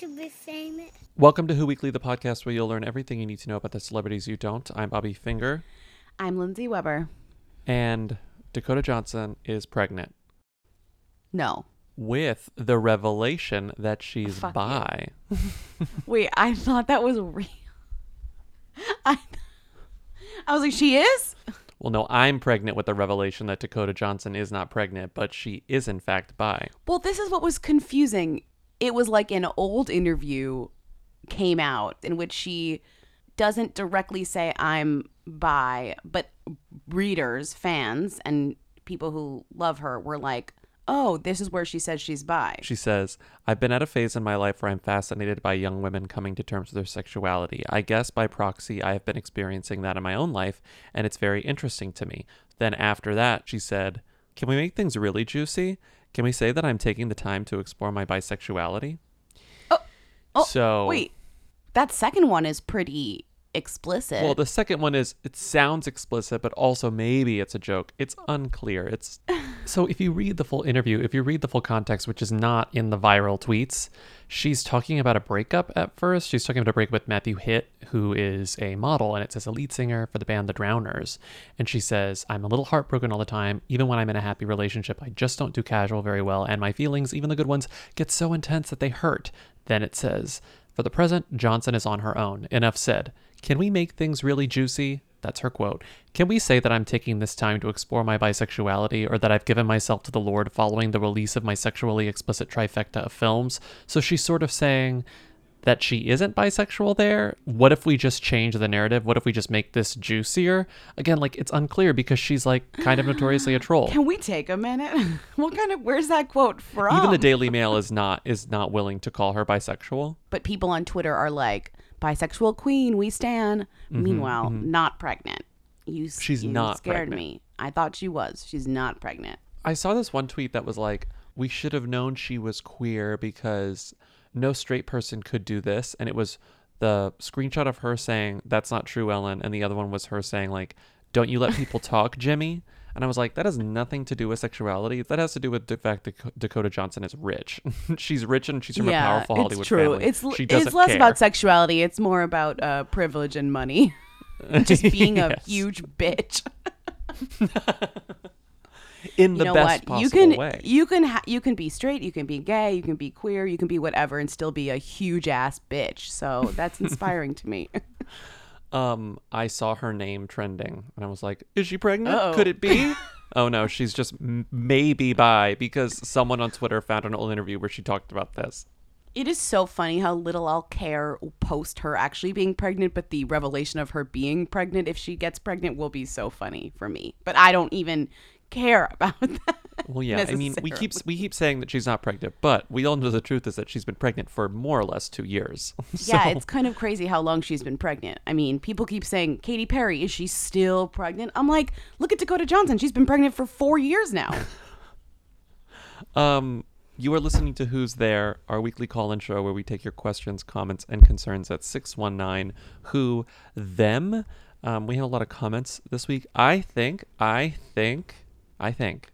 To be famous. Welcome to Who Weekly, the podcast where you'll learn everything you need to know about the celebrities you don't. I'm Bobby Finger, I'm Lindsay Weber. and Dakota Johnson is pregnant No. with the revelation that she's Fuck bi. Wait, I thought that was real. I, I was like, she is? Well, no, I'm pregnant with the revelation that Dakota Johnson is not pregnant, but she is in fact bi. Well, this is what was confusing. It was like an old interview came out in which she doesn't directly say I'm bi, but readers, fans, and people who love her were like, oh, this is where she says she's bi. She says, I've been at a phase in my life where I'm fascinated by young women coming to terms with their sexuality. I guess by proxy, I have been experiencing that in my own life, and it's very interesting to me. Then after that, she said, Can we make things really juicy? Can we say that I'm taking the time to explore my bisexuality? Oh, oh so wait. That second one is pretty explicit. Well, the second one is it sounds explicit, but also maybe it's a joke. It's unclear. It's so if you read the full interview, if you read the full context, which is not in the viral tweets, she's talking about a breakup at first. She's talking about a breakup with Matthew Hitt, who is a model and it says a lead singer for the band The Drowners. And she says, I'm a little heartbroken all the time. Even when I'm in a happy relationship, I just don't do casual very well. And my feelings, even the good ones, get so intense that they hurt. Then it says, for the present, Johnson is on her own. Enough said. Can we make things really juicy? That's her quote. Can we say that I'm taking this time to explore my bisexuality or that I've given myself to the Lord following the release of my sexually explicit trifecta of films? So she's sort of saying that she isn't bisexual there. What if we just change the narrative? What if we just make this juicier? Again, like it's unclear because she's like kind of notoriously a troll. Can we take a minute? what kind of where's that quote from? Even the Daily Mail is not is not willing to call her bisexual. but people on Twitter are like, bisexual queen, we stan. Meanwhile, not pregnant. You Mm-hmm, She's you not scared pregnant. me. I thought she was. She's not pregnant. I saw this one tweet that was like, "We should have known she was queer because no straight person could do this." And it was the screenshot of her saying, "That's not true, Ellen," and the other one was her saying like, "Don't you let people talk, Jimmy?" And I was like, that has nothing to do with sexuality. That has to do with the fact that Dakota Johnson is rich. she's rich and she's from a powerful Hollywood it's true. family. It's she it's less care. about sexuality. It's more about uh, privilege and money. Just being a huge bitch. in You the know best what? possible You can way. you can ha- you can be straight, you can be gay, you can be queer, you can be whatever, and still be a huge ass bitch. So that's inspiring to me. Um I saw her name trending and I was like, is she pregnant? Uh-oh. Could it be? oh no, she's just m- maybe bi because someone on Twitter found an old interview where she talked about this. It is so funny how little I'll care post her actually being pregnant, but the revelation of her being pregnant, if she gets pregnant, will be so funny for me. But I don't even care about that. Well, yeah, I mean, we keep we keep saying that she's not pregnant, but we all know the truth is that she's been pregnant for more or less two years. Yeah, So- it's kind of crazy how long she's been pregnant. I mean, people keep saying, Katy Perry, is she still pregnant? I'm like, look at Dakota Johnson. She's been pregnant for four years now. Um, you are listening to Who's There, our weekly call-in show where we take your questions, comments, and concerns at 619 Who Them. Um, we have a lot of comments this week. I think, I think, I think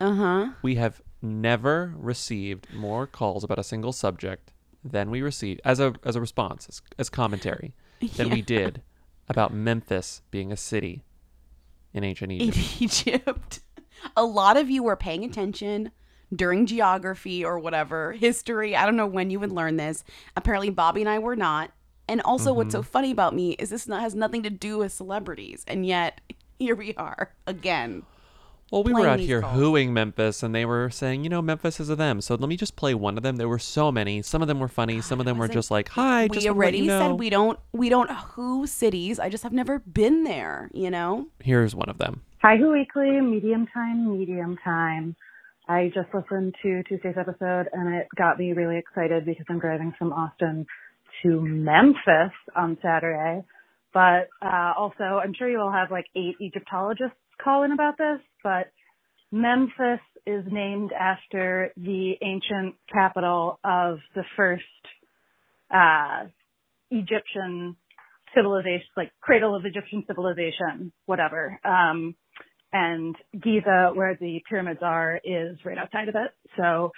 Uh huh. we have never received more calls about a single subject than we received as a as a response as, as commentary than we did about Memphis being a city in ancient Egypt. In Egypt. A lot of you were paying attention during geography or whatever, history. I don't know when you would learn this. Apparently, Bobby and I were not. And also, what's Mm-hmm. so funny about me is this not, has nothing to do with celebrities. And yet, here we are again. Well, we were out here calls. hooing Memphis, and they were saying, you know, Memphis is a them. So let me just play one of them. There were so many. Some of them were funny. Some of them were just like, "Hi, we wanna already you know." said we don't we don't hoo cities. I just have never been there. You know. Here's one of them. Hi, Who Weekly, medium time, medium time. I just listened to Tuesday's episode and it got me really excited because I'm driving from Austin to Memphis on Saturday. But uh, also, I'm sure you all have like eight Egyptologists call in about this, but Memphis is named after the ancient capital of the first uh, Egyptian civilization, like cradle of Egyptian civilization, whatever. Um, and Giza, where the pyramids are, is right outside of it. So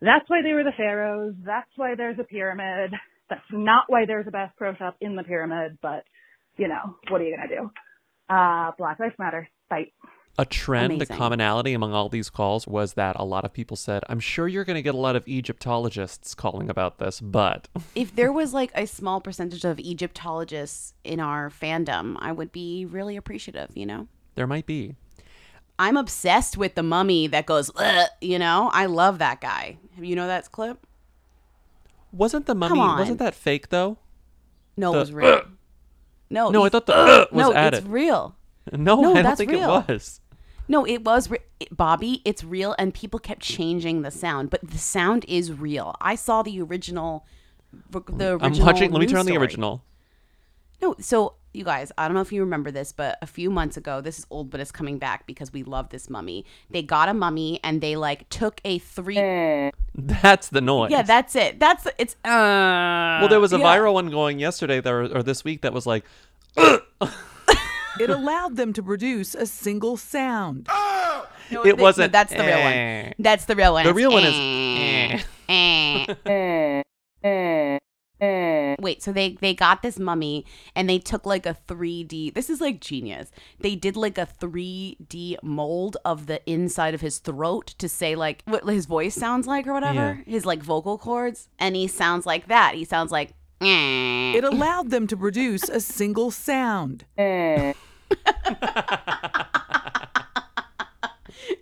that's why they were the pharaohs. That's why there's a pyramid. That's not why there's a Bass Pro Shop in the pyramid, but you know, what are you gonna do? Uh, Black Lives Matter. A trend, Amazing. a commonality among all these calls was that a lot of people said, I'm sure you're going to get a lot of Egyptologists calling about this, but if there was like a small percentage of Egyptologists in our fandom, I would be really appreciative, you know? there might be. I'm obsessed with the mummy that goes, "Ugh," you know? I love that guy. You know that clip? Wasn't the mummy, wasn't that fake though? No, The- it was real. No, No, I thought the was no, added. it's real. No, No, I don't that's think real. it was. No, it was re- Bobby. It's real, and people kept changing the sound, but the sound is real. I saw the original. The original. I'm watching. Let me turn on the story. original. No, so you guys, I don't know if you remember this, but a few months ago, this is old, but it's coming back because we love this mummy. They got a mummy and they like took a three. That's the noise. Yeah, that's it. That's it's. Uh, well, there was a yeah. viral one going yesterday there, or this week that was like, It allowed them to produce a single sound. No, it th- wasn't, No, that's the real eh. one. That's the real one. The It's real one is, eh, eh. Wait, so they they got this mummy and they took like a 3D. This is like genius. They did like a 3D mold of the inside of his throat to say like what his voice sounds like or whatever. His like vocal cords and he sounds like that. He sounds like eh. It allowed them to produce a single sound.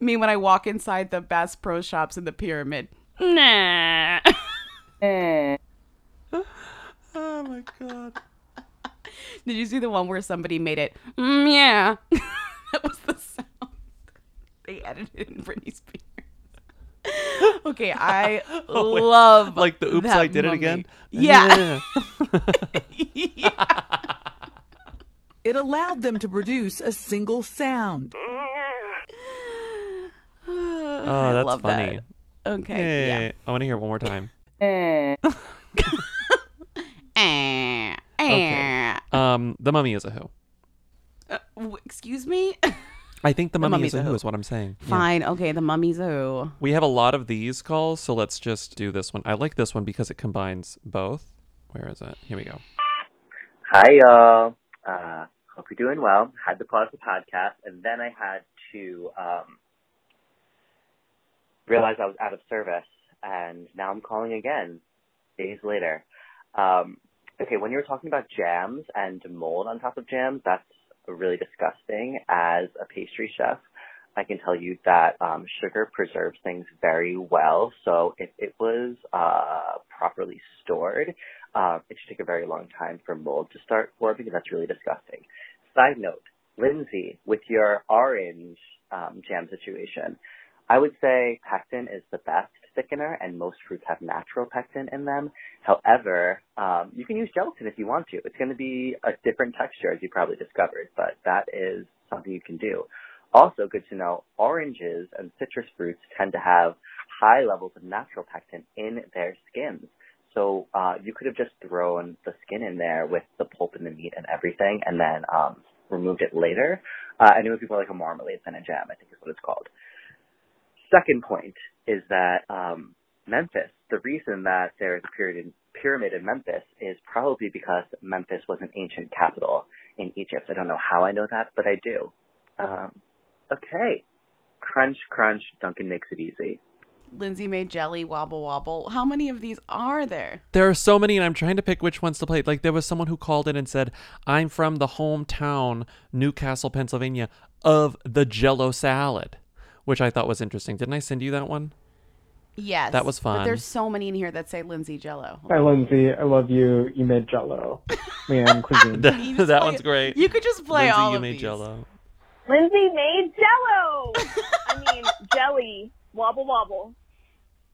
me when I walk inside the Bass Pro Shops in the pyramid. Nah. oh my god. Did you see the one where somebody made it? Mm, yeah. that was the sound. They edited it in Britney Spears. okay, I Oh, love Like the oops, that I did it again. Yeah. It allowed them to produce a single sound. Oh, that's love funny. that. Okay. Hey, I want to hear it one more time. Yeah. Eh, eh. Um, the mummy is a who. Uh, w- excuse me? I think the mummy mummy's is a a who who. is what I'm saying. Yeah. Fine. Okay, the mummy's a who. We have a lot of these calls, so let's just do this one. I like this one because it combines both. Where is it? Here we go. Hi, y'all. Uh, hope you're doing well. Had to pause the podcast, and then I had to um, realize I was out of service, and now I'm calling again days later. Um, okay, when you were talking about jams and mold on top of jams, that's really disgusting. As a pastry chef, I can tell you that um, sugar preserves things very well. So if it was uh, properly stored, uh, it should take a very long time for mold to start forming, that's really disgusting. Side note, Lindsay, with your orange um, jam situation, I would say pectin is the best thickener, and most fruits have natural pectin in them. However, um, you can use gelatin if you want to. It's going to be a different texture, as you probably discovered, but that is something you can do. Also, good to know, oranges and citrus fruits tend to have high levels of natural pectin in their skins. So uh, you could have just thrown the skin in there with the pulp and the meat and everything, and then um, removed it later. Uh, and it would be more like a marmalade than a jam, I think is what it's called. Second point is that um, Memphis, the reason that there is a pyramid, pyramid in Memphis is probably because Memphis was an ancient capital in Egypt. I don't know how I know that, but I do. Um, okay. Crunch, crunch, Duncan makes it easy. Lindsay made jelly wobble wobble. How many of these are there? There are so many, and I'm trying to pick which ones to play. Like there was someone who called in and said, "I'm from the hometown, New Castle, Pennsylvania, of the Jello salad," which I thought was interesting. Didn't I send you that one? Yes. That was fun. But fun. there's so many in here that say Lindsay Jello. Hi, Lindsay. I love you. You made Jello. Man, cuisine. that that play one's great. You could just play Lindsay, all you of made these. Jello. Lindsay made jello. I mean, jelly. Wobble wobble.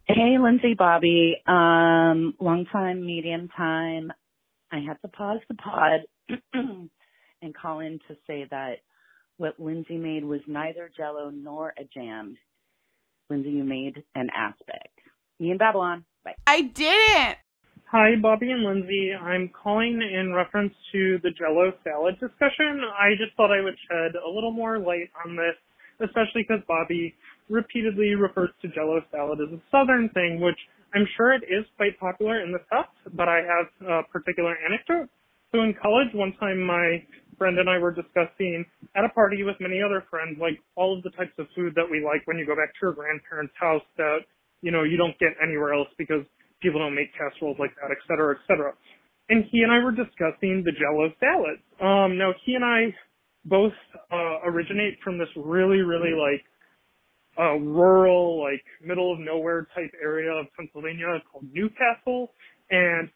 Hey, Lindsay, Bobby. Um, long time, medium time. I had to pause the pod and call in to say that what Lindsay made was neither Jello nor a jam. Lindsay, you made an aspic. Me and Babylon. Bye. I didn't. Hi, Bobby and Lindsay. I'm calling in reference to the Jello salad discussion. I just thought I would shed a little more light on this, especially because Bobby repeatedly refers to Jello salad as a Southern thing, which I'm sure it is quite popular in the South, but I have a particular anecdote. So in college, one time my friend and I were discussing at a party with many other friends, like all of the types of food that we like when you go back to your grandparents' house that, you know, you don't get anywhere else because people don't make casseroles like that, et cetera, et cetera. And he and I were discussing the Jello salad. Um, now he and I both uh, originate from this really, really like uh, rural, like middle of nowhere type area of Pennsylvania called New Castle, and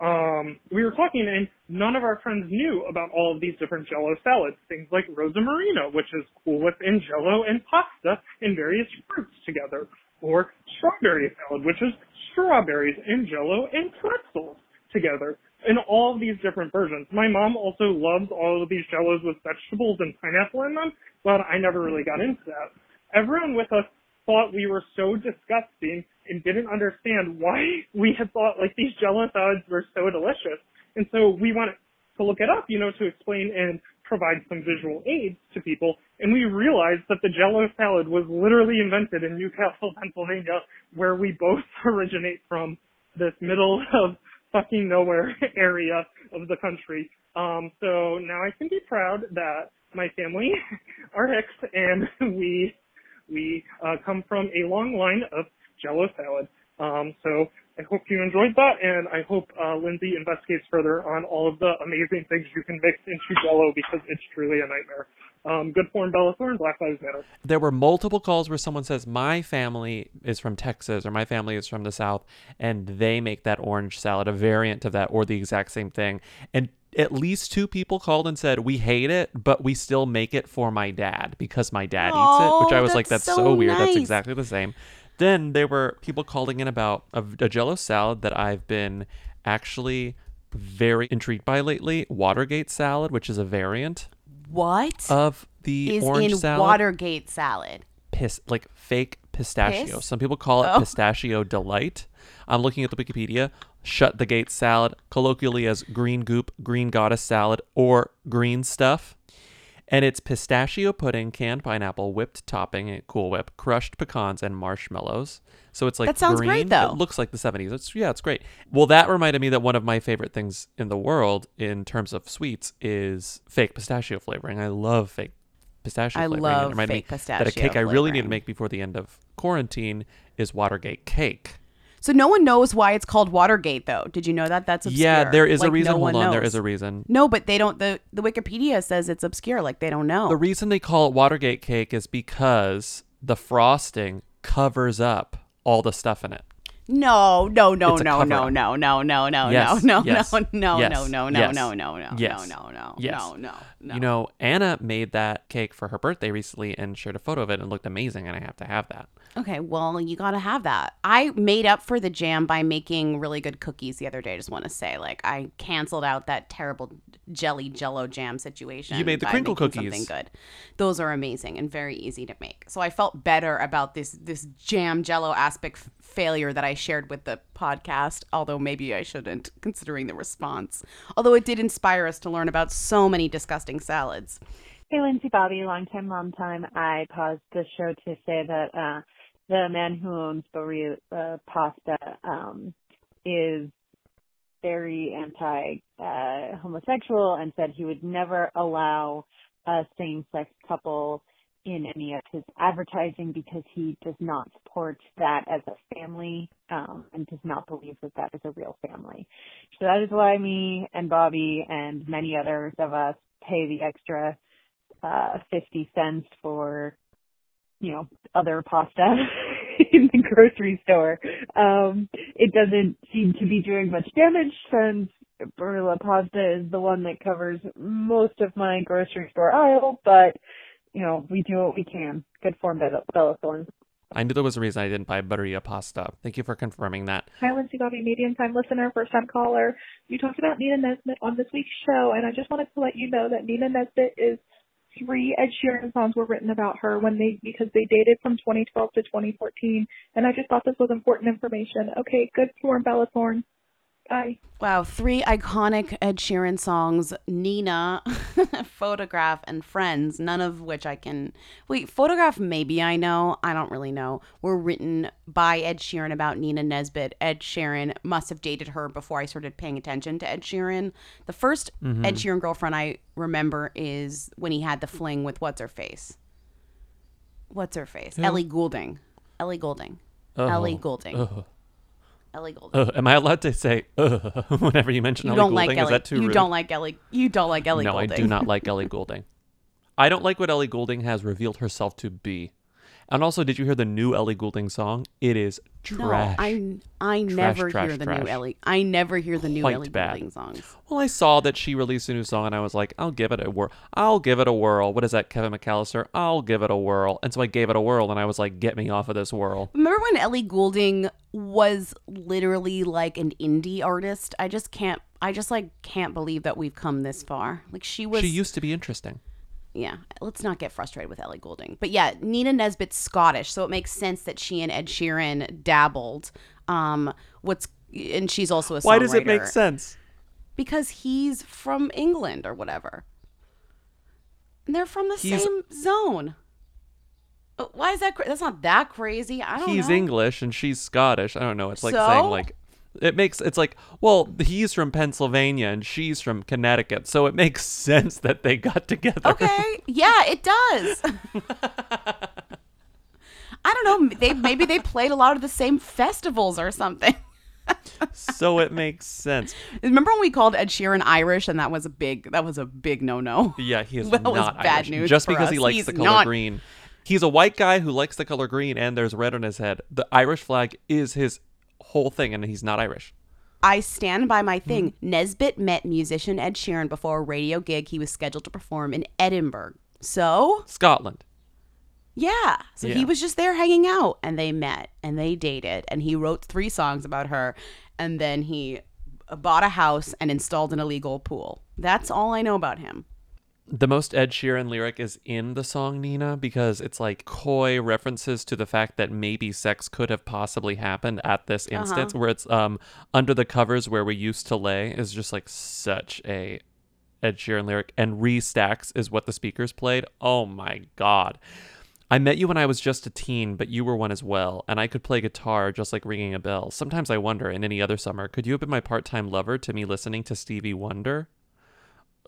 um, we were talking, and none of our friends knew about all of these different Jello salads. Things like Rosa Marina, which is cool within Jello and pasta and various fruits together, or strawberry salad, which is strawberries and Jello and pretzels together. In all of these different versions. My mom also loves all of these jellos with vegetables and pineapple in them, but I never really got into that. Everyone with us thought we were so disgusting and didn't understand why we had thought like these jello salads were so delicious. And so we wanted to look it up, you know, to explain and provide some visual aids to people. And we realized that the jello salad was literally invented in New Castle, Pennsylvania, where we both originate from this middle of fucking nowhere area of the country. Um, so now I can be proud that my family are Hicks and we we uh, come from a long line of Jello salad. Um, so I hope you enjoyed that, and I hope uh, Lindsay investigates further on all of the amazing things you can mix into Jello because it's truly a nightmare. Um, good form, Bella Thorne, and Black Lives Matter. There were multiple calls where someone says, My family is from Texas or my family is from the South, and they make that orange salad, a variant of that, or the exact same thing. And at least two people called and said, We hate it, but we still make it for my dad because my dad eats it, which Oh, I was like, that's so so weird. That's exactly the same. Then there were people calling in about a, a jello salad that I've been actually very intrigued by lately Watergate salad, which is a variant What of the is orange in salad Watergate salad? pis- like fake pistachio. Piss? Some people call it Oh. pistachio delight. I'm looking at the Wikipedia. Shut the gate salad, colloquially as green goop, green goddess salad, or green stuff. And it's pistachio pudding, canned pineapple, whipped topping, Cool Whip, crushed pecans, and marshmallows. So it's like That sounds green. great, though. It looks like the 70s. It's yeah, it's great. Well, that reminded me that one of my favorite things in the world in terms of sweets is fake pistachio flavoring. I love fake pistachio I flavoring. love it reminded fake me that a pistachio cake I really need to make before the end of quarantine is Watergate cake. So no one knows why it's called Watergate, though. Did you know that? That's obscure. Yeah, there is a reason. No Hold on, knows. is a reason. No, but they don't. the The Wikipedia says it's obscure. Like they don't know. The reason they call it Watergate cake is because the frosting covers up all the stuff in it. No, no, no, It's no, no, no, no, no, no, Yes, no, no, yes, no, no, yes, no, no, no, yes, no, no, no, yes, no, no, no, yes. no, no, no. You know, Anna made that cake for her birthday recently and shared a photo of it and looked amazing, and I have to have that. Okay, well, you got to have that. I made up for the jam by making really good cookies the other day. I just want to say, like, I canceled out that terrible jelly jello jam situation. You made the crinkle cookies. Something good. Those are amazing and very easy to make. So I felt better about this this jam jello aspic failure that I shared with the podcast. Although maybe I shouldn't, considering the response. Although it did inspire us to learn about so many disgusting salads. Hey, Lindsay Bobby, long time, long time. I paused the show to say that uh, the man who owns Barilla uh, Pasta um, is very anti uh, homosexual and said he would never allow a same sex couple in any of his advertising because he does not support that as a family um, and does not believe that that is a real family. So that is why me and Bobby and many others of us pay the extra uh 50 cents for you know other pasta in the grocery store. Um it doesn't seem to be doing much damage since Barilla pasta is the one that covers most of my grocery store aisle, but you know, we do what we can. Good form, Bella, Bella Thorne. I knew there was a reason I didn't buy Barilla pasta. Thank you for confirming that. Hi, Lindsay Bobby, medium time listener, first time caller. You talked about Nina Nesbitt on this week's show, and I just wanted to let you know that Nina Nesbitt is three Ed Sheeran songs were written about her when they because they dated from 2012 to 2014, and I just thought this was important information. Okay, good form, Bella Thorne. Bye. Wow, three iconic Ed Sheeran songs Nina, Photograph, and Friends, none of which I can. Wait, Photograph, maybe I know. I don't really know. Were written by Ed Sheeran about Nina Nesbitt. Ed Sheeran must have dated her before I started paying attention to Ed Sheeran. The 1st Mhm. Ed Sheeran girlfriend I remember is when he had the fling with what's her face? What's her face? Who? Ellie Goulding. Ellie Goulding. Oh. Ellie Goulding. Ugh. Ellie Goulding. Ugh. Am I allowed to say ugh whenever you mention You Ellie don't Goulding? like Is that too you rude? don't like Ellie. You don't like Ellie no, Goulding. I do not like Ellie Goulding. I don't like what Ellie Goulding has revealed herself to be. And also, did you hear the new Ellie Goulding song? It is trash. No, I I Trash, never trash, hear the trash. new Ellie. I never hear the new Quite Ellie bad. Goulding songs. Well, I saw that she released a new song, and I was like, I'll give it a whirl. I'll give it a whirl. What is that, Kevin McAllister? I'll give it a whirl. And so I gave it a whirl, and I was like, get me off of this whirl. Remember when Ellie Goulding was literally like an indie artist? I just can't. I just like can't believe that we've come this far. Like she was. she used to be interesting. Yeah, let's not get frustrated with Ellie Goulding. But yeah, Nina Nesbitt's Scottish, so it makes sense that she and Ed Sheeran dabbled. Um, what's and she's also a Why does it make sense? Because he's from England or whatever. And they're from the He's- same zone. Uh, Why is that? Cra- that's not that crazy. I don't He's know. English and she's Scottish. I don't know. It's like So? saying like it makes it's like well he's from Pennsylvania and she's from Connecticut, so it makes sense that they got together. Okay. Yeah, it does. I don't know. They maybe they played a lot of the same festivals or something. so it makes sense. Remember when we called Ed Sheeran Irish, and that was a big that was a big no no. Yeah, he is That was not bad news Just because he likes He's the color not- green. He's a white guy who likes the color green and there's red on his head. The Irish flag is his whole thing and he's not Irish. I stand by my thing. Mm-hmm. Nesbitt met musician Ed Sheeran before a radio gig he was scheduled to perform in Edinburgh. So Scotland. Yeah. So he was just there hanging out and they met and they dated and he wrote three songs about her and then he bought a house and installed an illegal pool. That's all I know about him. The most Ed Sheeran lyric is in the song Nina because it's like coy references to the fact that maybe sex could have possibly happened at this Uh-huh. instance where it's um under the covers where we used to lay is just like such a Ed Sheeran lyric and restacks is what the speakers played. Oh my god. I met you when I was just a teen, but you were one as well, and I could play guitar just like ringing a bell. Sometimes I wonder, in any other summer, could you have been my part time lover to me listening to Stevie Wonder?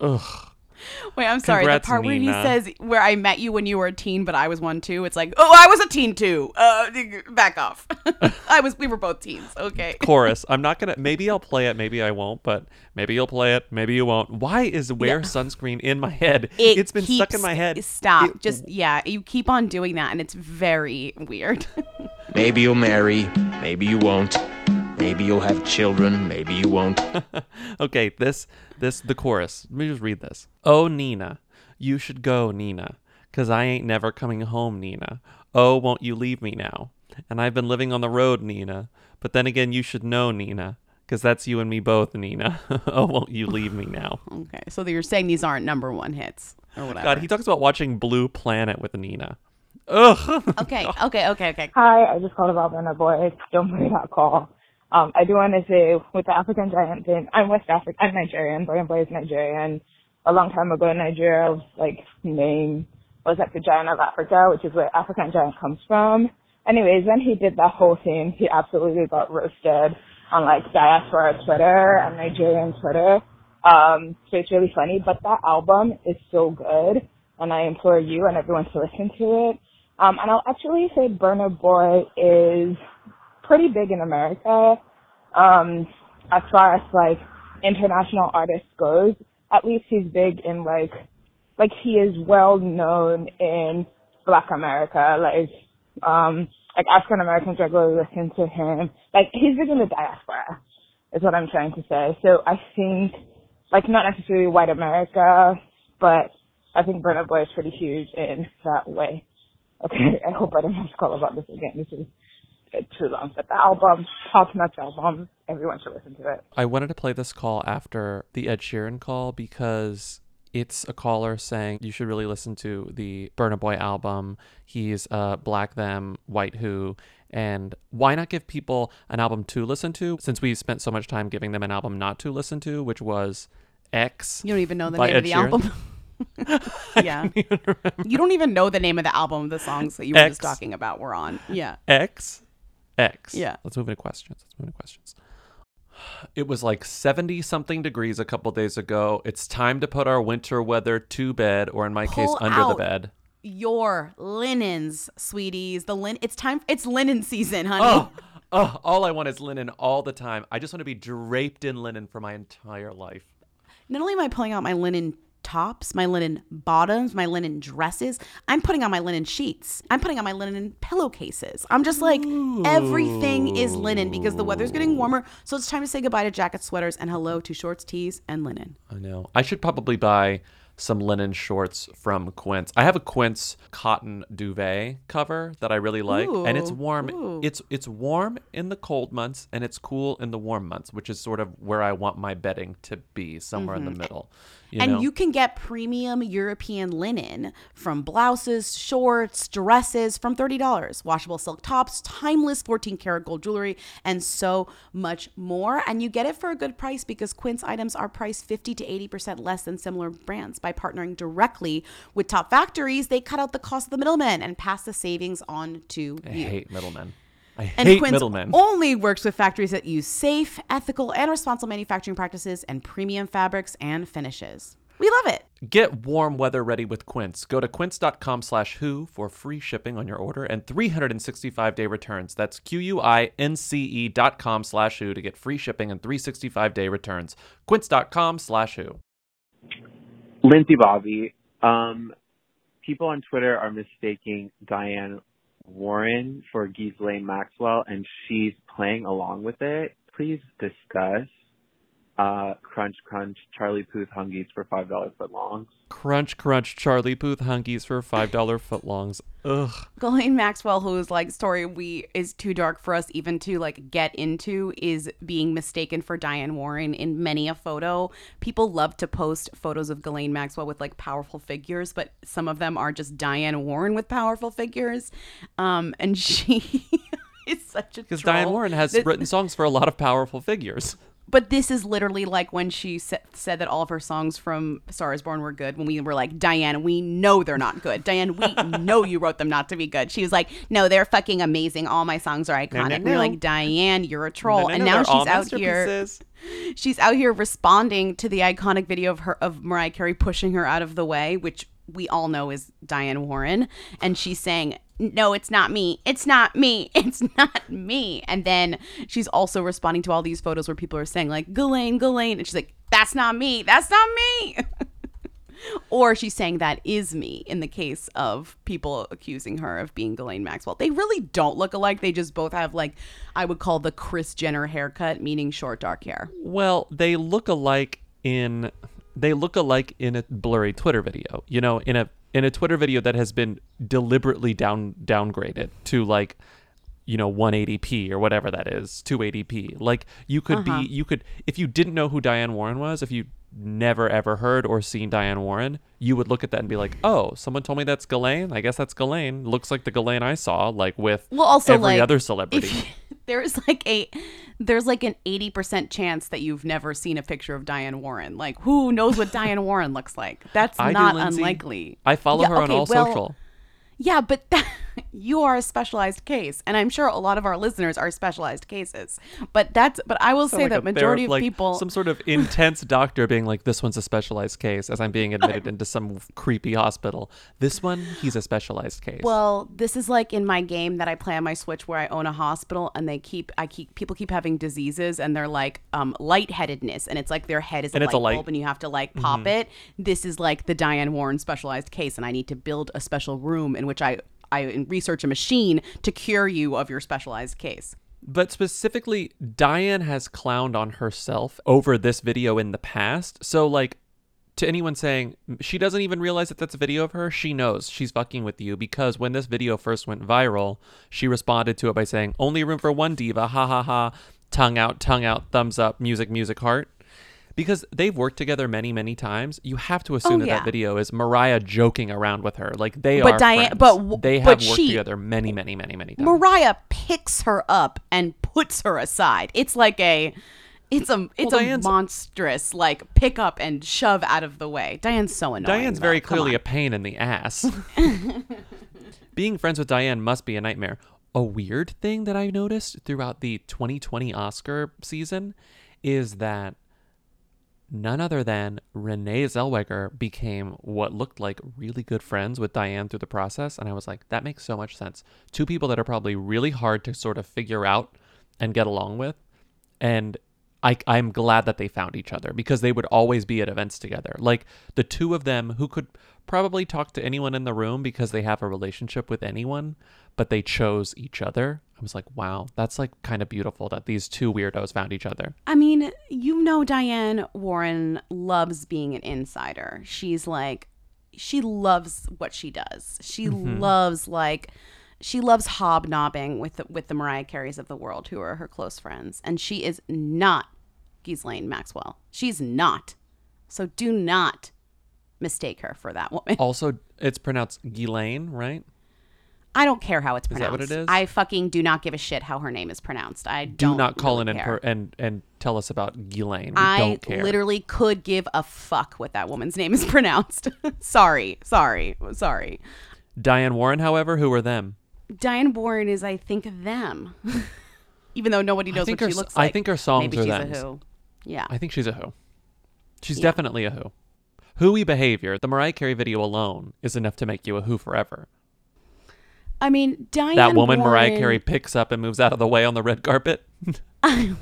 Ugh. Wait, I'm sorry. Congrats, the part where he says where I met you when you were a teen, but I was one too. It's like, oh, I was a teen too. Uh, back off. I was. We were both teens. Okay. chorus. I'm not gonna. Maybe I'll play it. Maybe I won't. But maybe you'll play it. Maybe you won't. Why is wear sunscreen in my head? It has been stuck in my head. Stop. Just yeah. You keep on doing that, and it's very weird. Maybe you'll marry, maybe you won't. Maybe you'll have children, maybe you won't. okay, this this the chorus. Let me just read this. Oh Nina, you should go, Nina, 'cause I ain't never coming home, Nina. Oh, won't you leave me now? And I've been living on the road, Nina. But then again, you should know, Nina, 'cause that's you and me both, Nina. oh, won't you leave me now? okay. So you're saying these aren't number one hits or whatever. God, he talks about watching Blue Planet with Nina. Ugh. Okay. Okay. Okay. Okay. Hi, I just called about Burna Boy. Don't worry that call. Um, I do want to say with the African giant thing, I'm West African, I'm Nigerian. Burna Boy is Nigerian. A long time ago, Nigeria's like name was like the giant of Africa, which is where African giant comes from. Anyways, when he did that whole thing, he absolutely got roasted on like diaspora Twitter and Nigerian Twitter. Um, so it's really funny, but that album is so good. and I implore you and everyone to listen to it. Um, and I'll actually say Burna Boy is pretty big in America, um, as far as like international artists goes. At least he's big in like, like he is well known in Black America. Like, um, like African Americans regularly listen to him. Like he's big in the diaspora, is what I'm trying to say. So I think, like not necessarily white America, but I think Burna Boy is pretty huge in that way. Okay, I hope I don't have to call about this again. This is too long. But the album, top notch album, everyone should listen to it. I wanted to play this call after the Ed Sheeran call because it's a caller saying you should really listen to the Burna Boy album. He's uh, Black Them, White Who. And why not give people an album to listen to since we spent so much time giving them an album not to listen to, which was X. You don't even know the name Ed of the Sheeran. album. yeah. You don't even know the name of the album. The songs that you were X. just talking about were on. Yeah. X. X. Yeah. Let's move into questions. Let's move into questions. It was like 70 something degrees a couple days ago. It's time to put our winter weather to bed, or in my case, Pull under the bed. Your linens, sweeties. The lin. It's time. It's linen season, honey. Oh, oh, all I want is linen all the time. I just want to be draped in linen for my entire life. Not only am I pulling out my linen tops, my linen bottoms, my linen dresses, I'm putting on my linen sheets. I'm putting on my linen pillowcases. I'm just like, everything is linen because the weather's getting warmer. So it's time to say goodbye to jackets, sweaters, and hello to shorts, tees, and linen. I know. I should probably buy some linen shorts from Quince. I have a Quince cotton duvet cover that I really like, and it's warm. ooh. It's it's warm in the cold months, and it's cool in the warm months, which is sort of where I want my bedding to be, somewhere in the Mhm. middle. You and know? you can get premium European linen from blouses, shorts, dresses from $30, washable silk tops, timeless 14 karat gold jewelry, and so much more. And you get it for a good price because Quince items are priced 50 to 80% less than similar brands. By partnering directly with top factories, they cut out the cost of the middlemen and pass the savings on to I you. hate middlemen. I And hate Quince middlemen. only works with factories that use safe, ethical, and responsible manufacturing practices and premium fabrics and finishes. We love it. Get warm weather ready with Quince. Go to quince.com slash who for free shipping on your order and 365 day returns. That's Q-U-I-N-C-E dot com slash who to get free shipping and 365 day returns. Quince.com slash who. Lindsay Bobby, um, people on Twitter are mistaking Diane Warren for Ghislaine Maxwell, and she's playing along with it. Please discuss uh, Crunch Crunch Charlie Puth Hungies for five dollars foot longs. Crunch Crunch Charlie Puth Hunkies for $5 footlongs. Ugh. Ghislaine Maxwell, whose like story we is too dark for us even to like get into, is being mistaken for Diane Warren in many a photo. People love to post photos of Ghislaine Maxwell with like powerful figures, but some of them are just Diane Warren with powerful figures. Um, and she is such a Because. Diane Warren has This- written songs for a lot of powerful figures. But this is literally like when she sa- said that all of her songs from Star is Born were good. When we were like, Diane, we know they're not good. Diane, we know you wrote them not to be good. She was like, No, they're fucking amazing. All my songs are iconic. no, And we're like, Diane, you're a troll. No, no, and now she's out here. She's out here responding to the iconic video of her of Mariah Carey pushing her out of the way, which we all know is Diane Warren, and she's saying, "No, it's not me. It's not me. It's not me." And then she's also responding to all these photos where people are saying like, "Ghislaine, Ghislaine," and she's like, "That's not me. That's not me." or she's saying that is me in the case of people accusing her of being Ghislaine Maxwell. They really don't look alike. They just both have like I would call the Kris Jenner haircut, meaning short dark hair. Well, they look alike in they look alike in a blurry Twitter video. You know, in a in a Twitter video that has been deliberately down downgraded to like you know 180p or whatever that is 280p like you could Uh-huh. be you could if you didn't know who diane warren was if you never ever heard or seen diane warren you would look at that and be like oh someone told me that's Ghislaine. i guess that's Ghislaine. looks like the Ghislaine i saw like with Well, also every like other celebrity if- there's like a there's like an 80% chance that you've never seen a picture of Diane Warren. Like who knows what Diane Warren looks like? That's I not Lindsay. unlikely. I follow Yeah, her on all well, social Yeah, but you are a specialized case, and I'm sure a lot of our listeners are specialized cases. But that's but I will Sound say like that majority ther- of like people some sort of intense doctor being like, "This one's a specialized case," as I'm being admitted into some creepy hospital. This one, he's a specialized case. Well, this is like in my game that I play on my Switch where I own a hospital and they keep I keep people keep having diseases and they're like um lightheadedness and it's like their head is a And light it's a light- bulb and you have to like pop Mhm. it. This is like the Diane Warren specialized case and I need to build a special room in which I I research a machine to cure you of your specialized case. But specifically, Diane has clowned on herself over this video in the past. So, like, to anyone saying she doesn't even realize that that's a video of her, she knows she's fucking with you because when this video first went viral, she responded to it by saying, Only room for one diva, ha ha ha, tongue out, tongue out, thumbs up, music, music, heart. Because they've worked together many, many times, you have to oh, assume Oh, that yeah. that video is Mariah joking around with her. Like they But are Diane- friends. but they have but worked she- together many, many, many, many times. Mariah picks her up and puts her aside. It's like a it's a it's a Diane's- monstrous like pick up and shove out of the way. Diane's so annoying. Diane's though. very clearly a pain in the ass. Being friends with Diane must be a nightmare. A weird thing that I noticed throughout the 2020 Oscar season is that none other than Renee Zellweger became what looked like really good friends with Diane through the process. And I was like, that makes so much sense. Two people that are probably really hard to sort of figure out and get along with. And I, I'm glad that they found each other because they would always be at events together. Like the two of them who could probably talk to anyone in the room because they have a relationship with anyone, but they chose each other. I was like, wow, that's like kind of beautiful that these two weirdos found each other. I mean, you know Diane Warren loves being an insider. She's like she loves what she does. She Mhm. loves like she loves hobnobbing with the, with the Mariah Careys of the world who are her close friends and she is not Ghislaine Maxwell. She's not. So do not mistake her for that woman. Also, it's pronounced Ghislaine, right? I don't care how it's pronounced. Is that what it is? I fucking do not give a shit how her name is pronounced. I Do not know. don't not call really in and, per- and and tell us about Ghislaine. We I don't care. literally could give a fuck what that woman's name is pronounced. sorry, sorry, sorry. Diane Warren, however, who are them? Diane Warren is, I think, them. Even though nobody knows what her she looks like. I think her songs Maybe are she's thems. a who. Yeah. I think she's a who. She's Yeah. definitely a who. Whoey behavior. The Mariah Carey video alone is enough to make you a who forever. I mean, Diane. that woman Mariah Carey picks up and moves out of the way on the red carpet.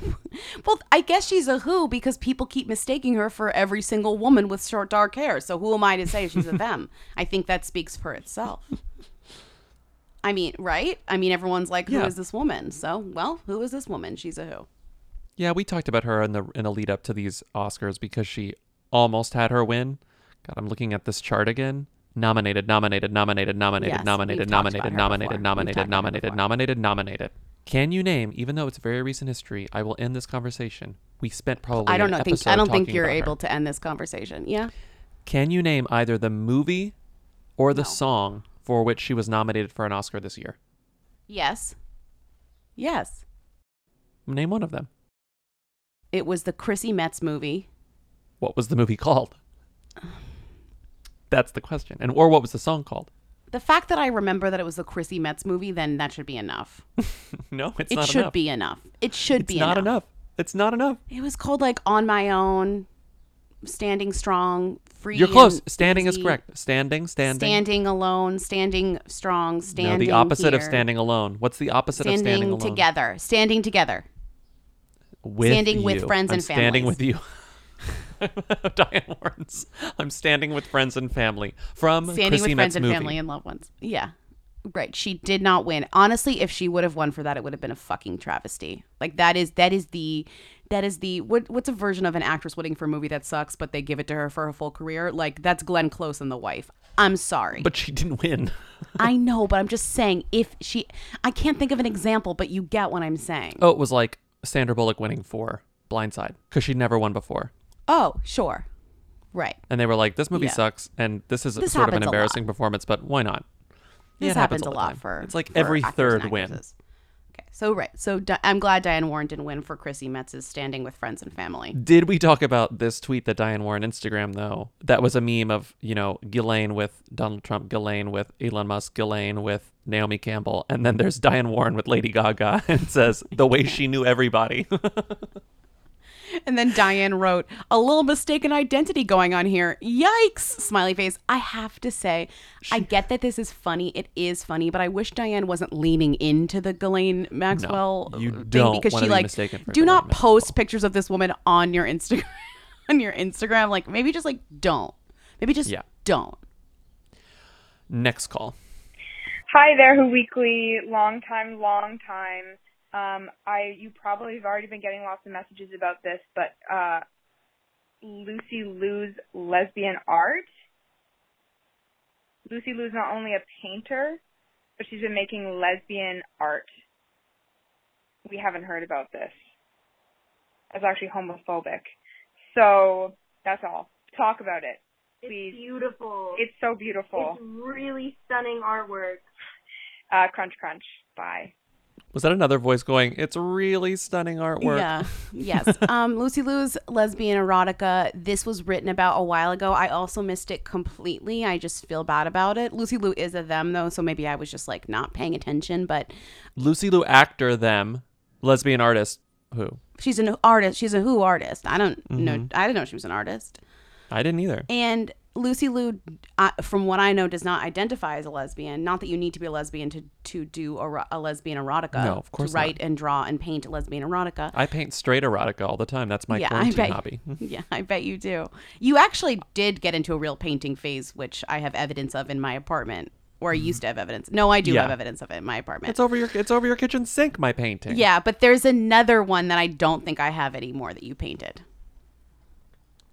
Well, I guess she's a who because people keep mistaking her for every single woman with short dark hair. So who am I to say she's a them? I think that speaks for itself. I mean, right? I mean, everyone's like, "Who is Yeah. this woman?" So, well, who is this woman? She's a who. yeah, we talked about her in the in the lead up to these Oscars because she almost had her win. God, I'm looking at this chart again. Nominated, nominated, nominated, nominated, Yes, nominated, nominated, nominated, nominated, talked about her nominated, nominated, nominated. Can you name, even though it's very recent history, I will end this conversation. We spent probably I don't know. Think I don't think you're about her. able to end this conversation. Yeah. Can you name either the movie or the song for which she was nominated for an Oscar this year? Yes. Yes. Name one of them. It was the Chrissy Metz movie. What was the movie called? Um, That's the question. And or what was the song called? The fact that I remember that it was the Chrissy Metz movie, then that should be enough. No, it's it not should enough. be enough. It should It's be not enough. enough. It's not enough. It was called like On My Own, Standing Strong, Free. You're close. and Standing is correct. Standing, standing. Standing alone, standing strong, standing. no, the opposite of standing alone. What's the opposite standing, of standing alone? Standing together, standing together. With Standing with friends I'm and family. standing families. with you. Diane Warren's. I'm standing with friends and family from standing Chrissy with friends Metz and movie. family and loved ones. Yeah. Right. She did not win. Honestly, if she would have won for that, it would have been a fucking travesty. Like that is that is the that is the what what's a version of an actress winning for a movie that sucks, but they give it to her for her full career? Like that's Glenn Close and the wife. I'm sorry. But she didn't win. I know, but I'm just saying if she I can't think of an example, but you get what I'm saying. Oh, it was like Sandra Bullock winning for Blindside because she'd never won before. Oh, sure. Right. And they were like, this movie Yeah. sucks, and this is This sort of an happens a lot. embarrassing performance, but why not? Yeah, This it happens a the lot time. for It's like for every actors third win. actresses. Okay. So right. So Di- I'm glad Diane Warren didn't win for Chrissy Metz's standing with friends and family. Did we talk about this tweet that Diane Warren Instagram though? That was a meme of, you know, Ghislaine with Donald Trump, Ghislaine with Elon Musk, Ghislaine with Naomi Campbell, and then there's Diane Warren with Lady Gaga and it says the way she knew everybody. And then Diane wrote, a little mistaken identity going on here. Yikes! Smiley face. I have to say, I get that this is funny. It is funny, but I wish Diane wasn't leaning into the Ghislaine Maxwell you thing don't because she be like mistaken for do Ghislaine not post pictures of this woman on your Instagram on your Instagram. Like maybe just like don't. Maybe just Yeah. don't. Next call. Hi there, Who Weekly. Long time, long time. Um, I you probably have already been getting lots of messages about this, but uh, Lucy Liu's lesbian art. Lucy Liu's not only a painter, but she's been making lesbian art. We haven't heard about this. That's actually homophobic. So that's all. Talk about it, please. It's beautiful. It's so beautiful. It's really stunning artwork. Uh, crunch, crunch. Bye. Was that another voice going, It's really stunning artwork? Yeah. Yes. um, Lucy Liu's lesbian erotica. This was written about a while ago. I also missed it completely. I just feel bad about it. Lucy Liu is a them though, so maybe I was just like not paying attention. But Lucy Liu actor them, lesbian artist who? she's an artist. She's a who artist. I don't know. Mhm. I didn't know she was an artist. I didn't either. And Lucy Liu, uh, from what I know, does not identify as a lesbian. Not that you need to be a lesbian to to do a, a lesbian erotica. No, of course To write and draw and paint lesbian erotica. I paint straight erotica all the time. That's my yeah, I quarantine bet. hobby. yeah, I bet you do. You actually did get into a real painting phase, which I have evidence of in my apartment, or I used to have evidence. No, I do Mm-hmm. Yeah. have evidence of it in my apartment. It's over your it's over your kitchen sink, my painting. Yeah, but there's another one that I don't think I have anymore that you painted.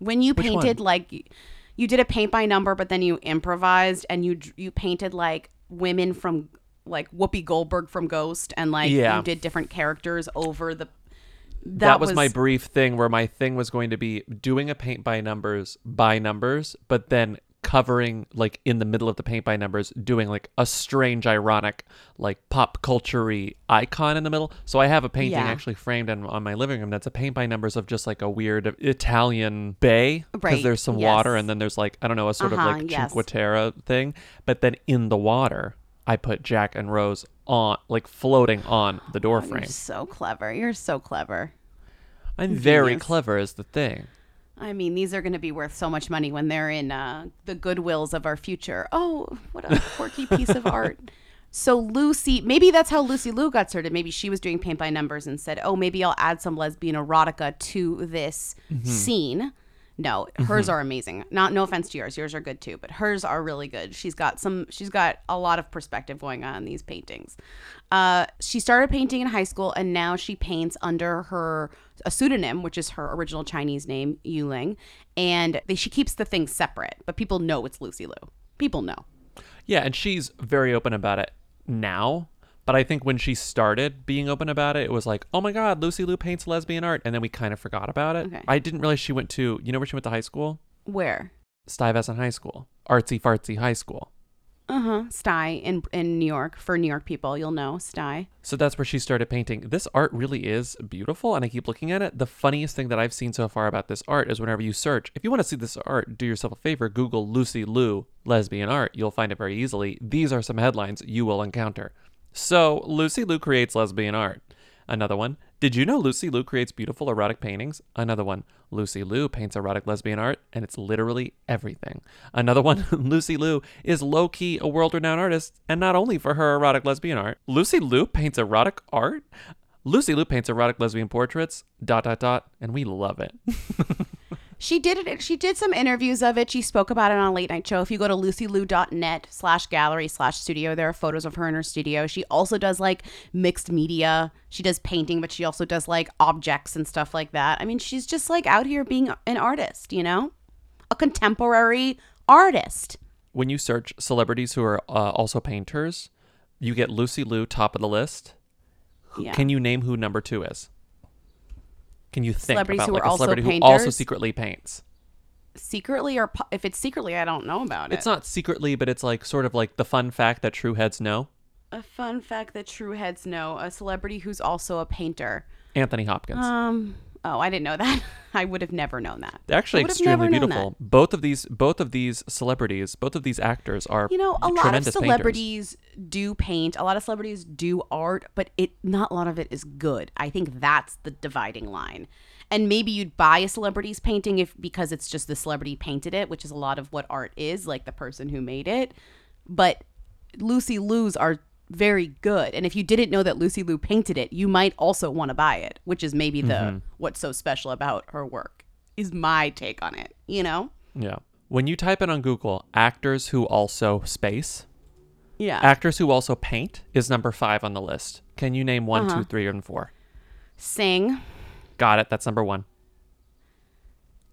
When you Which painted one? like you- did a paint by number, but then you improvised and you you painted like women from like Whoopi Goldberg from Ghost, and like Yeah. you did different characters over the. That, was, my brief thing where my thing was going to be doing a paint by numbers by numbers, but then covering like in the middle of the paint by numbers, doing like a strange, ironic, like pop culture icon in the middle. So I have a painting Yeah. actually framed in, on my living room that's a paint by numbers of just like a weird Italian bay because Right, there's some yes. water and then there's like I don't know a sort Uh-huh, of like yes. Cinque Terre thing, but then in the water. I put Jack and Rose on, like floating on the door You're frame. so clever. You're so clever. I'm very clever, is the thing. I mean, these are going to be worth so much money when they're in uh, the Goodwills of our future. Oh, what a quirky piece of art. So Lucy, maybe that's how Lucy Liu got started. Maybe she was doing paint by numbers and said, "Oh, maybe I'll add some lesbian erotica to this Mhm. scene." No, hers Mhm. are amazing. Not no offense to yours, yours are good too, but hers are really good. She's got some. She's got a lot of perspective going on in these paintings. Uh, she started painting in high school, and now she paints under her a pseudonym, which is her original Chinese name, Yuling, and they, she keeps the things separate, but people know it's Lucy Liu. People know. Yeah, and she's very open about it now. But I think when she started being open about it, it was like, oh my God, Lucy Liu paints lesbian art. And then we kind of forgot about it. Okay. I didn't realize she went to, you know where she went to high school? Where? Stuyvesant High School. Artsy fartsy high school. Uh huh. Sty in in New York for New York people, you'll know Sty. So that's where she started painting. This art really is beautiful, and I keep looking at it. The funniest thing that I've seen so far about this art is whenever you search, if you want to see this art, do yourself a favor, Google Lucy Liu lesbian art. You'll find it very easily. These are some headlines you will encounter. So, Lucy Liu creates lesbian art. Another one. Did you know Lucy Liu creates beautiful erotic paintings? Another one. Lucy Liu paints erotic lesbian art, and it's literally everything. Another one. Lucy Liu is low key a world renowned artist, and not only for her erotic lesbian art. Lucy Liu paints erotic art? Lucy Liu paints erotic lesbian portraits, dot, dot, dot, and we love it. She did it. She did some interviews of it. She spoke about it on a late night show. If you go to lucyliu.net slash gallery slash studio, there are photos of her in her studio. She also does like mixed media. She does painting, but she also does like objects and stuff like that. I mean, she's just like out here being an artist, you know? A contemporary artist. when you search celebrities who are uh, also painters, you get Lucy Liu top of the list. Yeah. Can you name who number two is? Can you think Celebrities about who like are a also celebrity who also secretly paints? Secretly, or pu- if it's secretly, I don't know about it. It's not secretly, but it's like sort of like the fun fact that true heads know. a fun fact that true heads know: a celebrity who's also a painter. Anthony Hopkins. Um. Oh, I didn't know that. I would have never known that. They're actually I would have never extremely beautiful. Both of these both of these celebrities, both of these actors are you know, a lot of tremendous painters. celebrities do paint. A lot of celebrities do art, but it not a lot of it is good. I think that's the dividing line. And maybe you'd buy a celebrity's painting if because it's just the celebrity painted it, which is a lot of what art is, like the person who made it. But Lucy Liu's are very good. And if you didn't know that Lucy Liu painted it, you might also want to buy it, which is maybe the Mhm. what's so special about her work. Is my take on it, you know? Yeah. When you type it on Google, actors who also space, Yeah. actors who also paint is number five on the list. Can you name one, Uh-huh. three, and four? Sing, Got it. That's number one.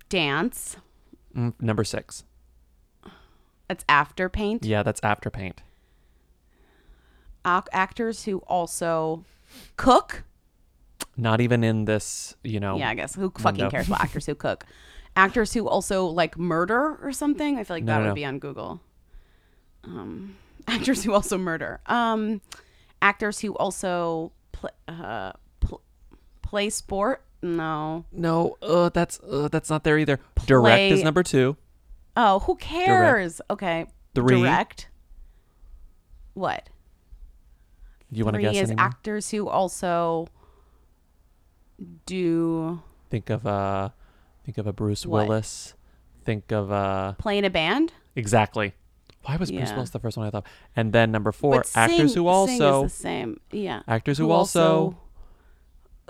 dance, Mm, number six. that's after paint. Yeah, that's after paint. Ac- actors who also cook. Not even in this, you know. Yeah, I guess who fucking window. cares about actors who cook? Actors who also like murder or something. I feel like No, that no, would no. be on Google. Um, actors who also murder. Um, actors who also pl- uh, pl- play sport. No. No, uh, that's uh, that's not there either. Direct is number two. Oh, who cares? Okay. Three. Direct. What? Do you want to guess is anymore? actors who also do Think of a think of a Bruce What? Willis. Think of uh, play in a band. exactly. Why was Bruce Willis the first one I thought? And then number four, But actors sing- who also the same. Yeah. actors who, also,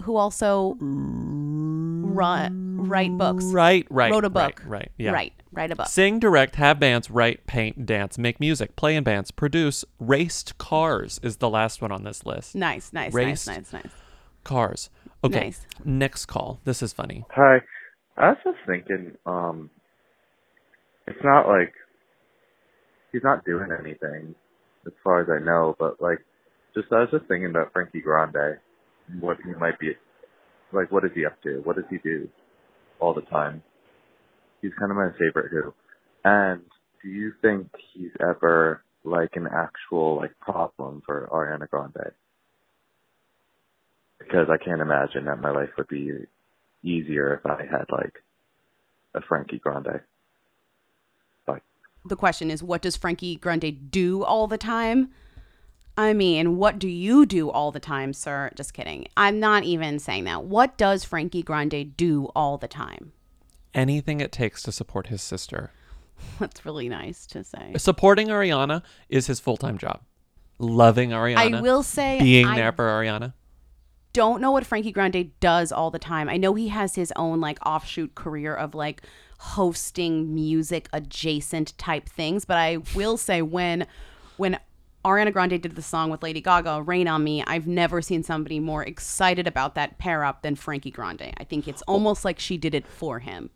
who also ri- write books. Right, right, Wrote a right, book. right, yeah. Right. Write a book. Sing, direct, have bands, write, paint, dance, make music, play in bands, produce, raced cars is the last one on this list. Nice, nice, Raced nice, nice, nice. Cars. Okay. Nice. Next call. This is funny. Hi. I was just thinking, um, it's not like he's not doing anything as far as I know, but like, just I was just thinking about Frankie Grande, what he might be, like, what is he up to? What does he do all the time? He's kind of my favorite who. And do you think he's ever like an actual like problem for Ariana Grande? Because I can't imagine that my life would be easier if I had like a Frankie Grande. Like The question is, what does Frankie Grande do all the time? I mean, what do you do all the time, sir? Just kidding. I'm not even saying that. What does Frankie Grande do all the time? Anything it takes to support his sister. That's really nice to say. Supporting Ariana is his full time job. Loving Ariana. I will say being I- there for Ariana. don't know what Frankie Grande does all the time. I know he has his own like offshoot career of like hosting music adjacent type things, but I will say when when Ariana Grande did the song with Lady Gaga, Rain on Me, I've never seen somebody more excited about that pair up than Frankie Grande. I think it's almost like she did it for him.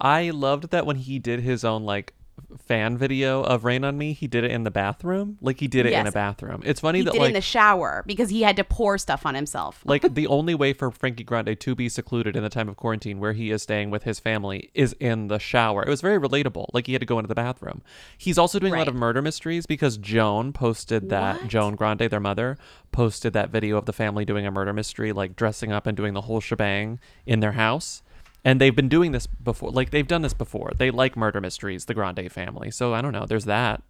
I loved that when he did his own like fan video of Rain on Me, he did it in the bathroom. Like he did it in a bathroom. It's funny He that did it like in the shower because he had to pour stuff on himself. like the only way for Frankie Grande to be secluded in the time of quarantine where he is staying with his family is in the shower. It was very relatable. Like he had to go into the bathroom. He's also doing a lot of murder mysteries because Joan posted that Joan Grande, their mother, posted that video of the family doing a murder mystery, like dressing up and doing the whole shebang in their house. And they've been doing this before. Like they've done this before. They like murder mysteries, the Grande family. So I don't know. There's that.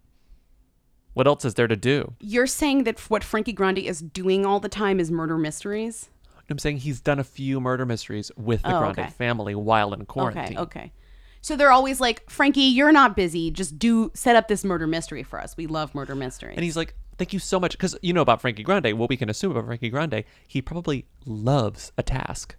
What else is there to do? You're saying that what Frankie Grande is doing all the time is murder mysteries? I'm saying he's done a few murder mysteries with the Oh, Grande okay. family while in quarantine. Okay, okay. So they're always like, Frankie, you're not busy. Just do set up this murder mystery for us. We love murder mysteries. And he's like, "Thank you so much," because you know about Frankie Grande. What we can assume about Frankie Grande, he probably loves a task.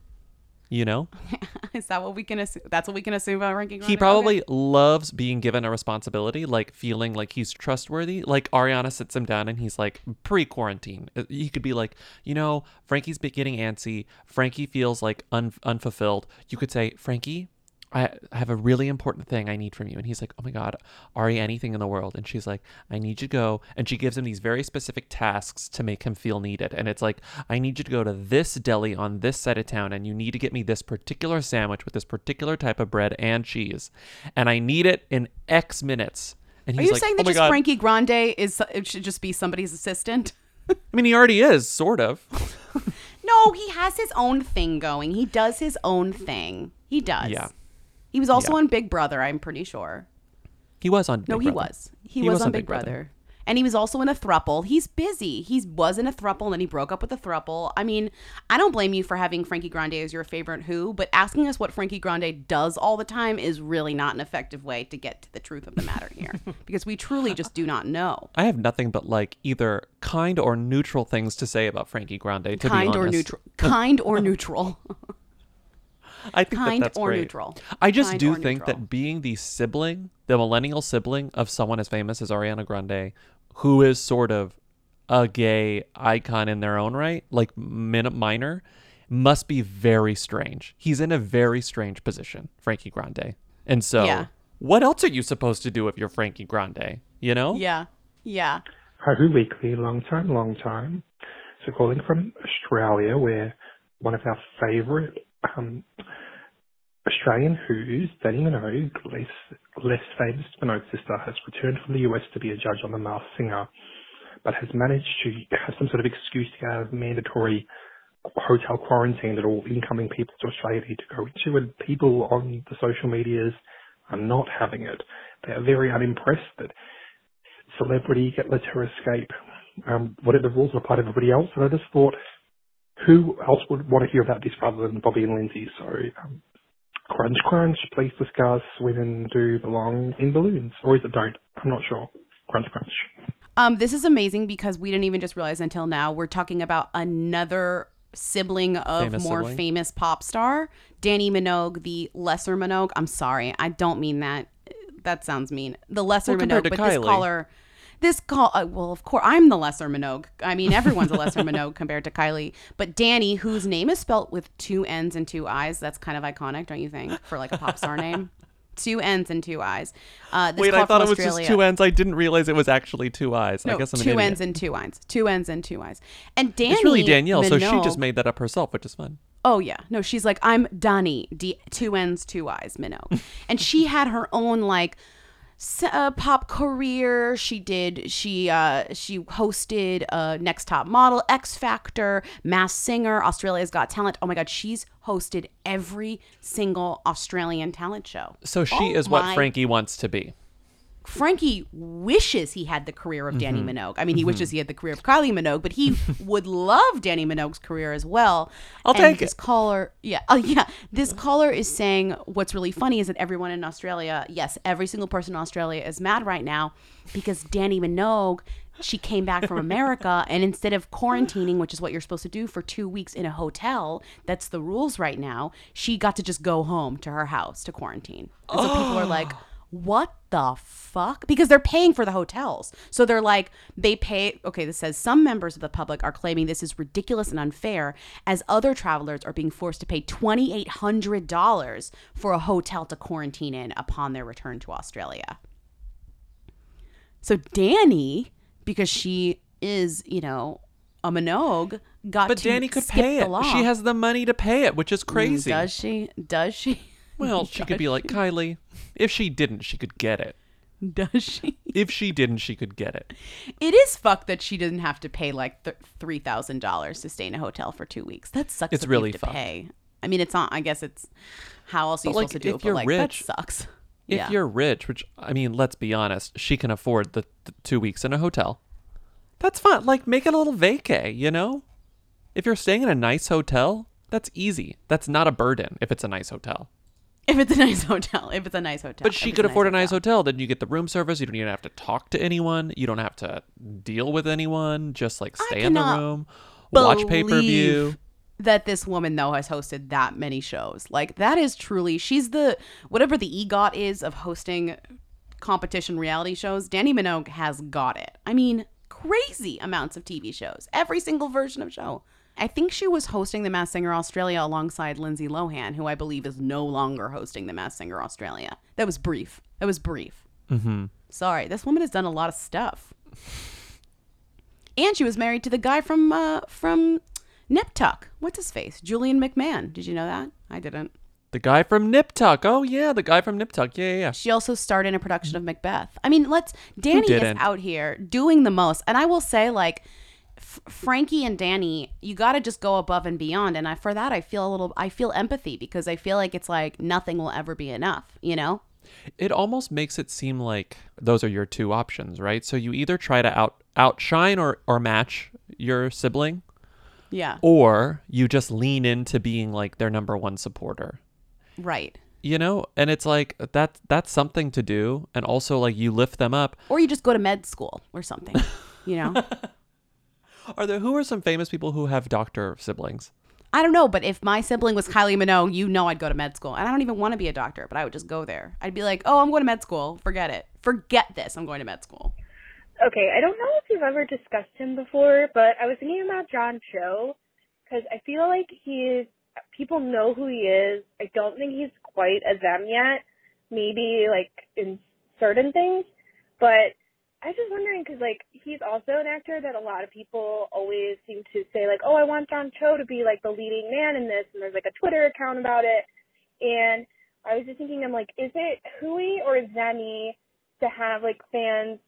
You know, Is that what we can assume? That's what we can assume about Grande. he probably loves being given a responsibility, like feeling like he's trustworthy. Like Ariana sits him down and he's like, pre-quarantine, uh, he could be like, you know, Frankie's getting antsy. Frankie feels like un- unfulfilled. You could say, Frankie. I I have a really important thing I need from you. And he's like, Oh my God, Ari, anything in the world. And she's like, I need you to go. And she gives him these very specific tasks to make him feel needed. And it's like, I need you to go to this deli on this side of town and you need to get me this particular sandwich with this particular type of bread and cheese. And I need it in X minutes. And Are you like, saying oh that my just God. Frankie Grande is it should just be somebody's assistant? I mean, he already is, sort of. No, he has his own thing going. He does his own thing. He does. Yeah. He was also Yeah. on Big Brother, I'm pretty sure. He was on. Big no, he was. He, was, on Big Brother. And he was also in a thruple. He's busy. He was in a thruple and then he broke up with a thruple. I mean, I don't blame you for having Frankie Grande as your favorite who, but asking us what Frankie Grande does all the time is really not an effective way to get to the truth of the matter here. because we truly just do not know. I have nothing but like either kind or neutral things to say about Frankie Grande. To kind be or neutral. Kind or neutral. I think kind that that's or great. neutral. I just Kind do think neutral. that being the sibling, the millennial sibling of someone as famous as Ariana Grande, who is sort of a gay icon in their own right, like min- minor, must be very strange. He's in a very strange position, Frankie Grande. And so, Yeah. what else are you supposed to do if you're Frankie Grande? You know? Yeah. Yeah. Hi, Who Weekly, long time, long time. So calling from Australia, where one of our favourite um, Australian Who's, Dannii Minogue, less, less famous Minogue sister, has returned from the US to be a judge on The Masked Singer, but has managed to have some sort of excuse to get out of mandatory hotel quarantine that all incoming people to Australia need to go into, and people on the social medias are not having it. They are very unimpressed that celebrity get let her escape. Um, whatever rules apply to everybody else. And I just thought, who else would want to hear about this rather than Bobby and Lindsay? So, um, crunch, crunch, please discuss women do belong in balloons, or is it don't? I'm not sure. Crunch, crunch. Um, this is amazing because we didn't even just realize until now we're talking about another sibling of Famous more sibling. famous pop star, Dannii Minogue, the lesser Minogue. I'm sorry, I don't mean that. That sounds mean. The lesser Well, compared Minogue, to but this Kylie. caller, this call. Uh, well, of course, I'm the lesser Minogue. I mean, everyone's a lesser Minogue compared to Kylie. But Dannii, whose name is spelt with two N's and two I's, that's kind of iconic, don't you think, for like a pop star name? Two N's and two I's. Uh, this Wait, I thought it was Australia- just two ends. I didn't realize it was actually two eyes. no, I guess I'm two idiot. N's and two I's. Two N's and two I's. And Dannii. it's really Danielle, so she just made that up herself, which is fun. Oh yeah, no, she's like I'm Donnie, D- two N's, two I's, Minogue, and she had her own like uh, pop career. She did. She uh she hosted uh Next Top Model, X Factor, Masked Singer, Australia's Got Talent. Oh my God, she's hosted every single Australian talent show. So she Oh is what Frankie wants to be. Frankie wishes he had the career of Dannii Mhm. Minogue. I mean, he Mhm. wishes he had the career of Kylie Minogue, but he would love Dannii Minogue's career as well. I'll and take this it. caller, yeah, oh yeah, this caller is saying what's really funny is that everyone in Australia, yes, every single person in Australia is mad right now because Danny Minogue. She came back from America, and instead of quarantining, which is what you're supposed to do for two weeks in a hotel, that's the rules right now. She got to just go home to her house to quarantine. And so people are like, what the fuck? Because they're paying for the hotels. So they're like, they pay. Okay, this says some members of the public are claiming this is ridiculous and unfair, as other travelers are being forced to pay $2,800 for a hotel to quarantine in upon their return to Australia. So Dannii, because she is, you know, a Minogue, got But Dannii could pay it. She has the money to pay it, which is mm, crazy. Does she? Does she? Well, she could be like Kylie. If she didn't, she could get it. Does she? If she didn't, she could get it. It is fucked that she didn't have to pay like th- three thousand dollars to stay in a hotel for two weeks. That sucks. It's that really to fucked. pay. I mean, it's not. I guess it's how else are you like, supposed to do if it? you're but like rich- that sucks. If yeah. you're rich, which I mean, let's be honest, she can afford the, the two weeks in a hotel. That's fine. Like, make it a little vacay, you know? If you're staying in a nice hotel, that's easy. That's not a burden if it's a nice hotel. If it's a nice hotel, if it's a nice hotel, But she could afford a nice hotel. Then you get the room service. You don't even have to talk to anyone. You don't have to deal with anyone. Just like stay in the room, watch pay per view. That this woman though has hosted that many shows, like that is truly she's the whatever the EGOT is of hosting competition reality shows. Dannii Minogue has got it. I mean, crazy amounts of TV shows, every single version of show. I think she was hosting The Masked Singer Australia alongside Lindsay Lohan, who I believe is no longer hosting The Masked Singer Australia. That was brief. That was brief. Mm-hmm. Sorry, this woman has done a lot of stuff. And she was married to the guy from uh, from Nip Tuck. What's his face? Julian McMahon. Did you know that? I didn't. The guy from Nip Tuck. Oh yeah, the guy from Nip Tuck. Yeah, yeah, yeah. She also starred in a production of Macbeth. I mean, let's Dannii is out here doing the most. And I will say, like, F- Frankie and Dannii, you got to just go above and beyond. And I, for that, I feel a little, I feel empathy because I feel like it's like nothing will ever be enough, you know? It almost makes it seem like those are your two options, right? So you either try to out outshine or or match your sibling, Yeah. or you just lean into being like their number one supporter. Right. You know, and it's like that that's something to do and also like you lift them up. Or you just go to med school or something, you know? Are there who are some famous people who have doctor siblings? I don't know, but if my sibling was Kylie Minogue, you know I'd go to med school. And I don't even want to be a doctor, but I would just go there. I'd be like, oh, I'm going to med school. Forget it. Forget this. I'm going to med school. Okay, I don't know if you've ever discussed him before, but I was thinking about John Cho because I feel like he is. People know who he is. I don't think he's quite a them yet. Maybe like in certain things, but I was just wondering because like he's also an actor that a lot of people always seem to say like, oh, I want John Cho to be like the leading man in this, and there's like a Twitter account about it. And I was just thinking, I'm like, is it Hui or themy to have like fans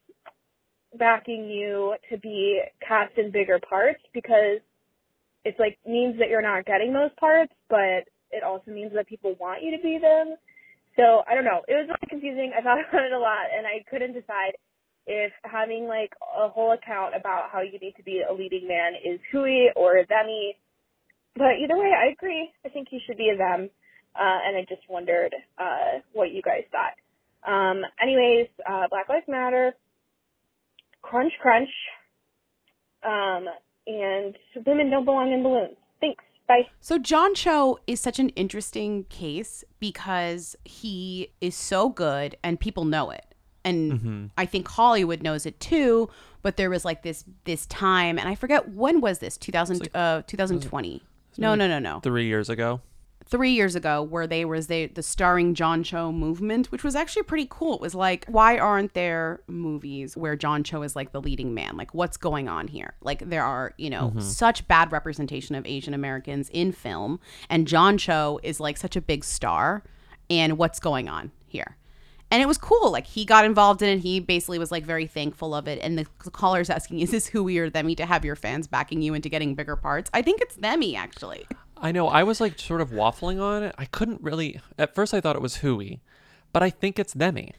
backing you to be cast in bigger parts because it's like means that you're not getting those parts, but it also means that people want you to be them. So I don't know. It was really confusing. I thought about it a lot, and I couldn't decide if having like a whole account about how you need to be a leading man is Hui or themy. But either way, I agree. I think he should be a them. Uh, and I just wondered uh, what you guys thought. Um, anyways, uh, Black Lives Matter, crunch, crunch, um, and women don't belong in balloons. Thanks. Bye. So John Cho is such an interesting case because he is so good and people know it. And Mhm. I think Hollywood knows it too, but there was like this this time and I forget when was this? 2000 uh 2020. No, no, no, no. Three years ago. Three years ago, where they was they the starring John Cho movement, which was actually pretty cool. It was like, why aren't there movies where John Cho is like the leading man? Like, what's going on here? Like, there are you know Mhm. such bad representation of Asian Americans in film, and John Cho is like such a big star. And what's going on here? And it was cool. Like he got involved in it. He basically was like very thankful of it. And the caller's asking, "Is this who we or themy to have your fans backing you into getting bigger parts?" I think it's themy actually. I know. I was like sort of waffling on it. I couldn't really. At first, I thought it was Hui, but I think it's themy.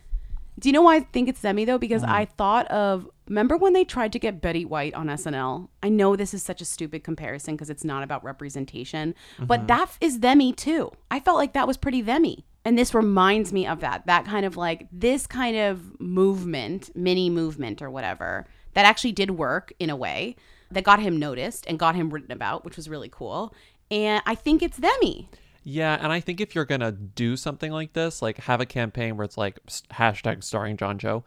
Do you know why I think it's themy though? Because Mm. I thought of remember when they tried to get Betty White on SNL? I know this is such a stupid comparison because it's not about representation, but Mhm. that is themy too. I felt like that was pretty themy. And this reminds me of that. That kind of like this kind of movement, mini movement or whatever, that actually did work in a way that got him noticed and got him written about, which was really cool. And I think it's themy. Yeah, and I think if you're gonna do something like this, like have a campaign where it's like hashtag starring John Cho,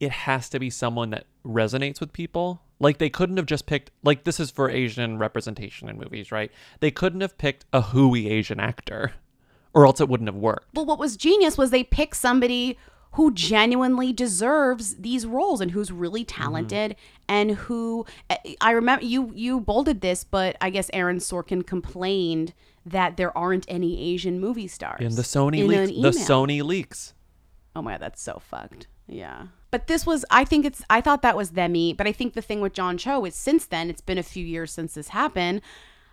it has to be someone that resonates with people. Like they couldn't have just picked like this is for Asian representation in movies, right? They couldn't have picked a Hui Asian actor, or else it wouldn't have worked. Well, what was genius was they picked somebody who genuinely deserves these roles and who's really mm-hmm. talented and who eh, I remember you you bolded this, but I guess Aaron Sorkin complained that there aren't any Asian movie stars In the Sony leaks, the. Sony leaks. Oh my god, that's so fucked. Yeah. But this was I think it's I thought that was themy, but I think the thing with John Cho is since then, it's been a few years since this happened,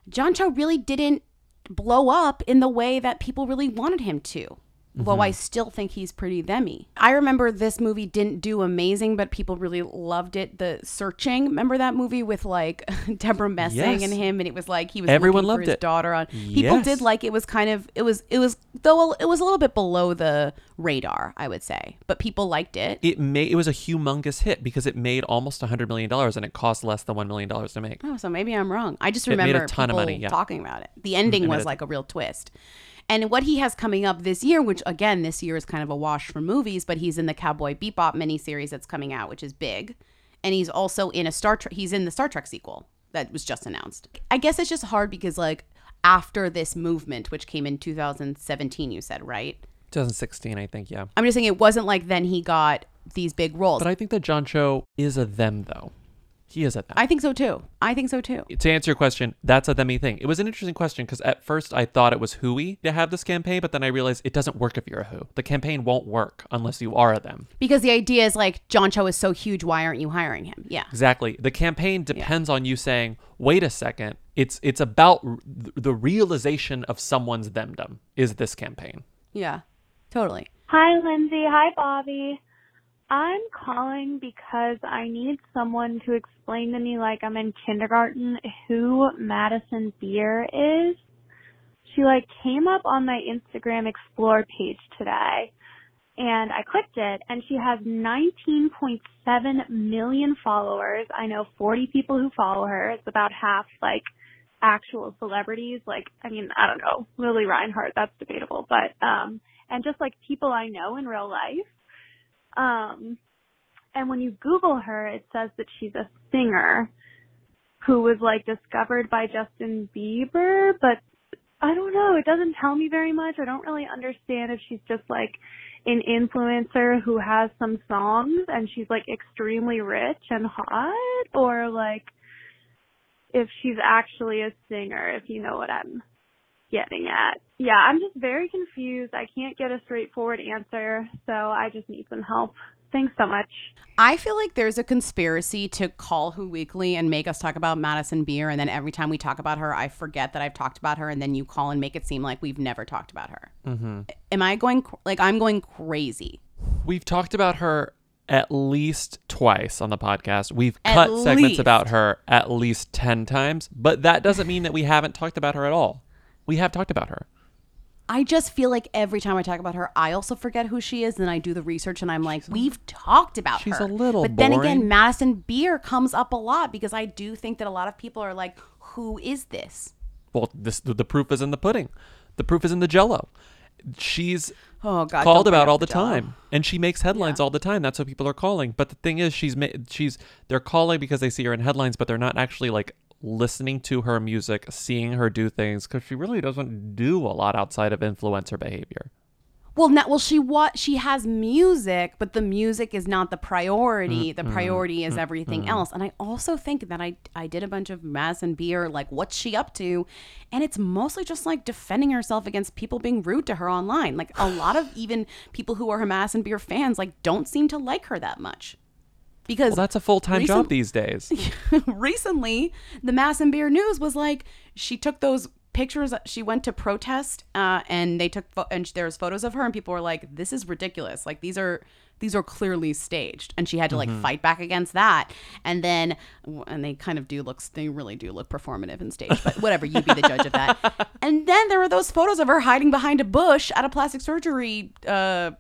John Cho really didn't blow up in the way that people really wanted him to. Though I Mhm. still think he's pretty themy. I remember this movie didn't do amazing, but people really loved it. The Searching, remember that movie with like Debra Messing Yes. and him, and it was like he was Everyone loved for his it. daughter on. People Yes. did like it was kind of it was it was though it was a little bit below the radar, I would say, but people liked it. It made it was a humongous hit because it made almost a hundred million dollars and it cost less than one million dollars to make. Oh, so maybe I'm wrong. I just It made a remember ton of people money, yeah. talking about it. The ending was a- like a real twist. And what he has coming up this year, which again this year is kind of a wash for movies, but he's in the Cowboy Bebop miniseries that's coming out, which is big, and he's also in a Star Trek. He's in the Star Trek sequel that was just announced. I guess it's just hard because like after this movement, which came in 2017, you said right? 2016, I think, yeah. I'm just saying it wasn't like then he got these big roles. But I think that John Cho is a them though. He is a them. I think so too. I think so too. to answer your question, that's a themy thing. It was an interesting question because at first I thought it was hooey to have this campaign, but then I realized it doesn't work if you're a who. The campaign won't work unless you are a them. Because the idea is like John Cho is so huge, why aren't you hiring him? Yeah. Exactly. The campaign depends on you saying, "Wait a second. It's it's about r- the realization of someone's themdom." Is this campaign? Yeah. Totally. Hi, Lindsay. Hi, Bobby. I'm calling because I need someone to explain to me, like I'm in kindergarten, who Madison Beer is. She like came up on my Instagram Explore page today, and I clicked it, and she has 19.7 million followers. I know 40 people who follow her. It's about half like actual celebrities. Like, I mean, I don't know, Lili Reinhart. That's debatable, but um, and just like people I know in real life. Um, and when you Google her, it says that she's a singer who was like discovered by Justin Bieber, but I don't know. It doesn't tell me very much. I don't really understand if she's just like an influencer who has some songs and she's like extremely rich and hot or like if she's actually a singer, if you know what I'm getting at. Yeah, I'm just very confused. I can't get a straightforward answer, so I just need some help. Thanks so much. I feel like there's a conspiracy to call Who Weekly and make us talk about Madison Beer, and then every time we talk about her, I forget that I've talked about her, and then you call and make it seem like we've never talked about her. Mm-hmm. Am I going like I'm going crazy? We've talked about her at least twice on the podcast. We've At cut segments about her at least 10 times, but that doesn't mean that we haven't talked about her at all. We have talked about her. I just feel like every time I talk about her, I also forget who she is. Then I do the research and I'm like, we've talked about she's her. a little But then again. Madison Beer comes up a lot because I do think that a lot of people are like, who is this? Well, this the proof is in the pudding. The proof is in the jello. She's Oh, God, called about all the the time, and she makes headlines all the time. That's what people are calling. But the thing is, she's she's they're calling because they see her in headlines, but they're not actually like listening to her music, seeing her do things because she really doesn't do a lot outside of influencer behavior. Well, not well. She what she has music, but the music is not the priority. The Mm-mm, priority is everything mm-mm. else. And I also think that I I did a bunch of Madison Beer, like what's she up to, and it's mostly just like defending herself against people being rude to her online. Like a lot of even people who are her Madison Beer fans, like don't seem to like her that much. Because Well, that's a full time recent- job these days. recently the Madison Beer news was like she took those pictures she went to protest uh, and they took pho- and there's photos of her and people were like this is ridiculous like these are these are clearly staged and she had to like Mhm. fight back against that and then and they kind of do look they really do look performative and staged but whatever you be the judge of that and then there were those photos of her hiding behind a bush at a plastic surgery uh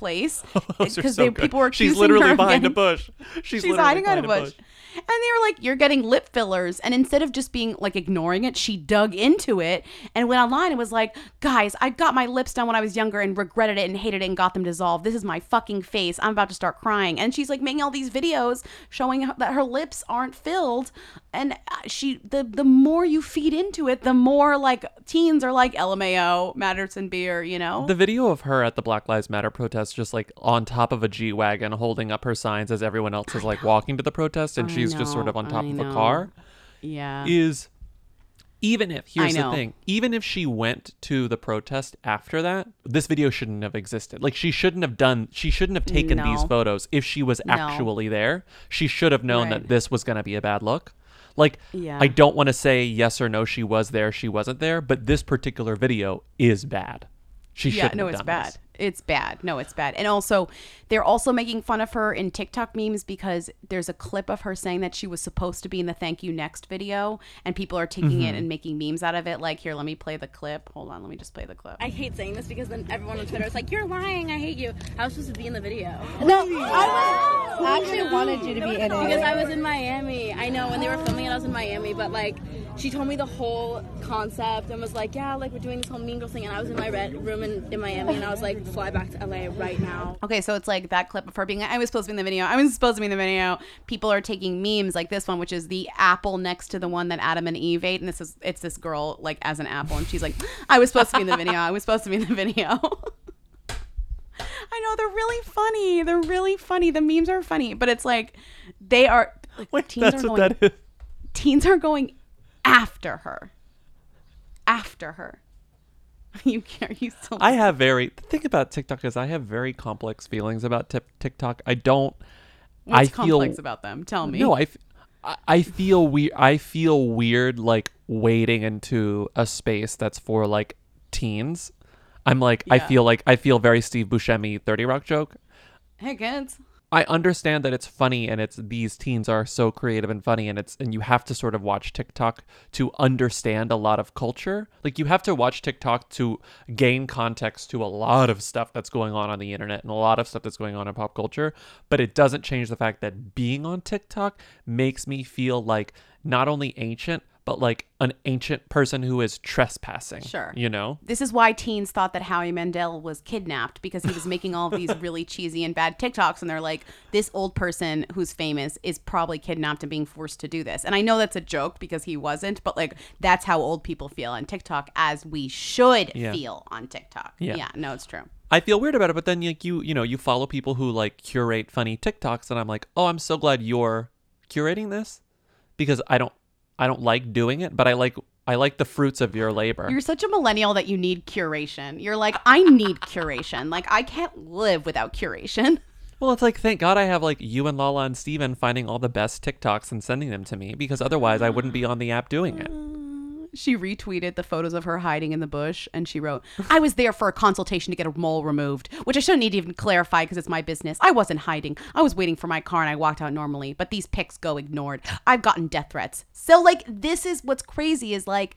place because so people were She's literally behind a bush. She's literally hiding behind a a bush. And they were like, You're getting lip fillers. And instead of just being like ignoring it, she dug into it and went online and was like, Guys, I got my lips done when I was younger and regretted it and hated it and got them dissolved. This is my fucking face. I'm about to start crying. And she's like making all these videos showing that her lips aren't filled. And uh, she, the the more you feed into it, the more like teens are like LMAO, Madison Beer, you know? The video of her at the Black Lives Matter protest, just like on top of a G wagon, holding up her signs as everyone else is like walking to the protest, and I she's just sort of on top I of a car, yeah. is even if here's the thing, even if she went to the protest after that, this video shouldn't have existed. Like she shouldn't have done, she shouldn't have taken these photos if she was No. actually there. She should have known Right. that this was going to be a bad look. Like Yeah. I don't want to say yes or no, she was there, she wasn't there, but this particular video is bad. She yeah, shouldn't no, have it's bad. this. It's bad. No, it's bad. And also, they're also making fun of her in TikTok memes because there's a clip of her saying that she was supposed to be in the Thank You Next video, and people are taking it Mhm. and making memes out of it. Like, here, let me play the clip. Hold on, let me just play the clip. I hate saying this because then everyone on Twitter is like, "You're lying. I hate you." I was supposed to be in the video. No, I was- I actually wanted you to be in it. because I was in Miami. I know when they were filming it, I was in Miami, but like she told me the whole concept and was like, "Yeah, like we're doing this whole Mean Girls thing," and I was in my red room in, in Miami, and I was like, "Fly back to LA right now." Okay, so it's like that clip of her being, I was supposed to be in the video. I was supposed to be in the video. People are taking memes like this one, which is the apple next to the one that Adam and Eve ate. And this is, it's this girl like as an apple. And she's like, I was supposed to be in the video. I was supposed to be in the video. I know they're really funny. They're really funny. The memes are funny, but it's like they are Like, teens that's are what that is. Teens are going after her. After her. You are you still? I have very the thing about TikTok is I have very complex feelings about tip, TikTok. I don't. What's I feel complex about them? Tell me. No, I, f- I- feel we I feel weird like wading into a space that's for like teens. I'm like I feel like I feel very Steve Buscemi Thirty Rock joke. Hey kids. I understand that it's funny and it's these teens are so creative and funny and it's and you have to sort of watch TikTok to understand a lot of culture. Like you have to watch TikTok to gain context to a lot of stuff that's going on on the internet and a lot of stuff that's going on in pop culture, but it doesn't change the fact that being on TikTok makes me feel like not only ancient but like an ancient person who is trespassing. Sure. You know? This is why teens thought that Howie Mandel was kidnapped because he was making all of these really cheesy and bad TikToks. And they're like, this old person who's famous is probably kidnapped and being forced to do this. And I know that's a joke because he wasn't, but like, that's how old people feel on TikTok as we should Yeah. feel on TikTok. Yeah. yeah, no, it's true. I feel weird about it, but then like you you know you follow people who like curate funny TikToks, and I'm like, oh, I'm so glad you're curating this because I don't I don't like doing it, but I like I like the fruits of your labor. You're such a millennial that you need curation. You're like, I need curation. Like, I can't live without curation. well, it's like thank God I have like you and Lala and Steven finding all the best TikToks and sending them to me because otherwise I wouldn't be on the app doing it. Mm. She retweeted the photos of her hiding in the bush and she wrote, I was there for a consultation to get a mole removed, which I shouldn't need to even clarify because it's my business. I wasn't hiding. I was waiting for my car and I walked out normally, but these pics go ignored. I've gotten death threats. So, like, this is what's crazy is like,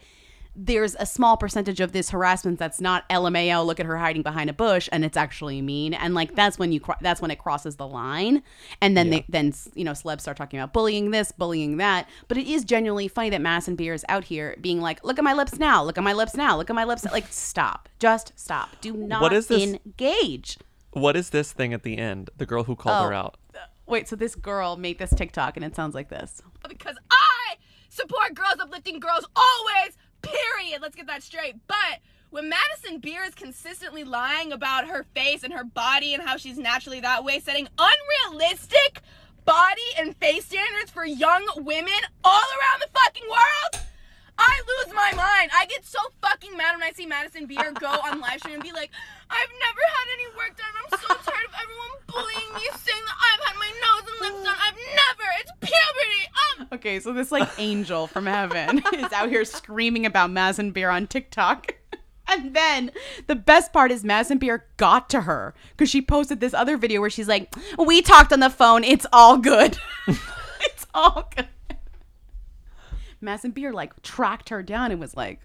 there's a small percentage of this harassment that's not LMAO. Look at her hiding behind a bush, and it's actually mean. And like that's when you cro- that's when it crosses the line. And then they then you know celebs start talking about bullying this, bullying that. But it is genuinely funny that Madison Beer is out here being like, look at my lips now, look at my lips now, look at my lips. Like stop, just stop. Do not is this- engage. What is this thing at the end? The girl who called her Oh. out. Wait, so this girl made this TikTok, and it sounds like this. because I support girls uplifting girls always, period. Let's get that straight. But when Madison Beer is consistently lying about her face and her body and how she's naturally that way, setting unrealistic body and face standards for young women all around the fucking world, I lose my mind. I get so fucking mad when I see Madison Beer go on live stream and be like, I've never had any work done. I'm so tired of everyone bullying me, saying that I've had my nose and lips done. I've never. It's puberty. Um, Okay, so this like angel from heaven is out here screaming about Madison Beer on TikTok. And then the best part is Madison Beer got to her because she posted this other video where she's like, "We talked on the phone. It's all good. it's all good." Madison Beer like tracked her down and was like,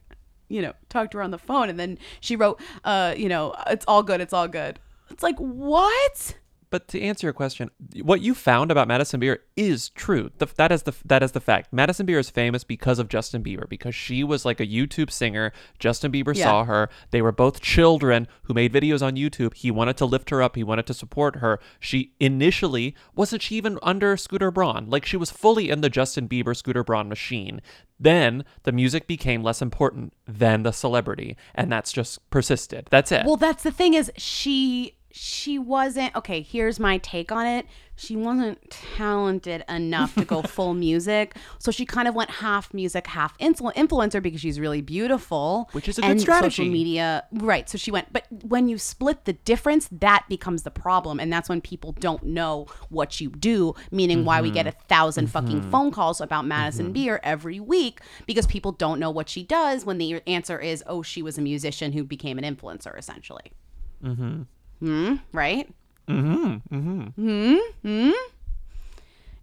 you know, talked to her on the phone, and then she wrote, "Uh, you know, it's all good. It's all good." It's like what? But to answer your question, what you found about Madison Beer is true. The, that is the that is the fact. Madison Beer is famous because of Justin Bieber because she was like a YouTube singer. Justin Bieber Yeah. saw her. They were both children who made videos on YouTube. He wanted to lift her up. He wanted to support her. She initially wasn't she even under Scooter Braun? Like she was fully in the Justin Bieber Scooter Braun machine. Then the music became less important than the celebrity, and that's just persisted. That's it. Well, that's the thing is she she wasn't okay, here's my take on it. She wasn't talented enough to go full music. So she kind of went half music, half influ- influencer because she's really beautiful. Which is a good strategy. Social media. Right. So she went but when you split the difference, that becomes the problem and that's when people don't know what you do, meaning why we Mm-hmm. get a 1000 fucking Mhm. phone calls about Madison Beer every week because people don't know what she does when the answer is oh she was a musician who became an influencer essentially. mm-hmm. Hmm. Right. Mm-hmm. Mm-hmm. Hmm. Hmm.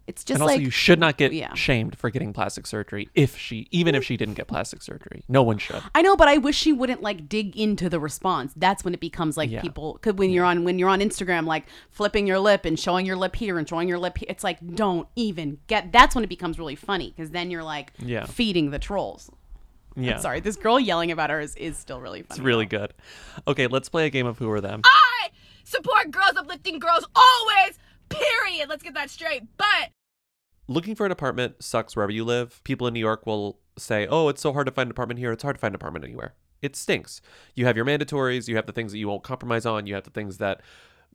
It's just and also, like you should not get yeah. shamed for getting plastic surgery if she, even if she didn't get plastic surgery. No one should. I know, but I wish she wouldn't like dig into the response. That's when it becomes like Yeah. people could when you're on when you're on Instagram, like flipping your lip and showing your lip here and showing your lip. Here. It's like don't even get. That's when it becomes really funny because then you're like Yeah. feeding the trolls. I'm Yeah. sorry, this girl yelling about her is, is still really It's really good. Okay, let's play a game of Who Are Them. I support girls uplifting girls always, period. Let's get that straight. But Looking for an apartment sucks wherever you live. People in New York will say, oh, it's so hard to find an apartment here. It's hard to find an apartment anywhere. It stinks. You have your mandatories, you have the things that you won't compromise on, you have the things that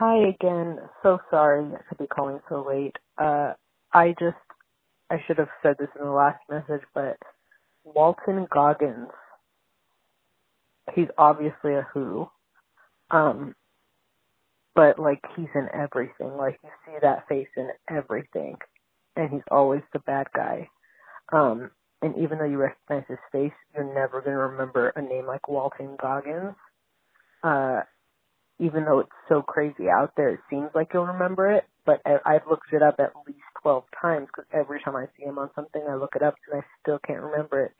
Hi again. So sorry could be calling so late. Uh, I just, I should have said this in the last message, but Walton Goggins, he's obviously a Who, um, but like he's in everything. Like you see that face in everything, and he's always the bad guy. Um, and even though you recognize his face, you're never gonna remember a name like Walton Goggins. Uh, even though it's so crazy out there, it seems like you'll remember it. But I've looked it up at least 12 times because every time I see him on something, I look it up and I still can't remember it.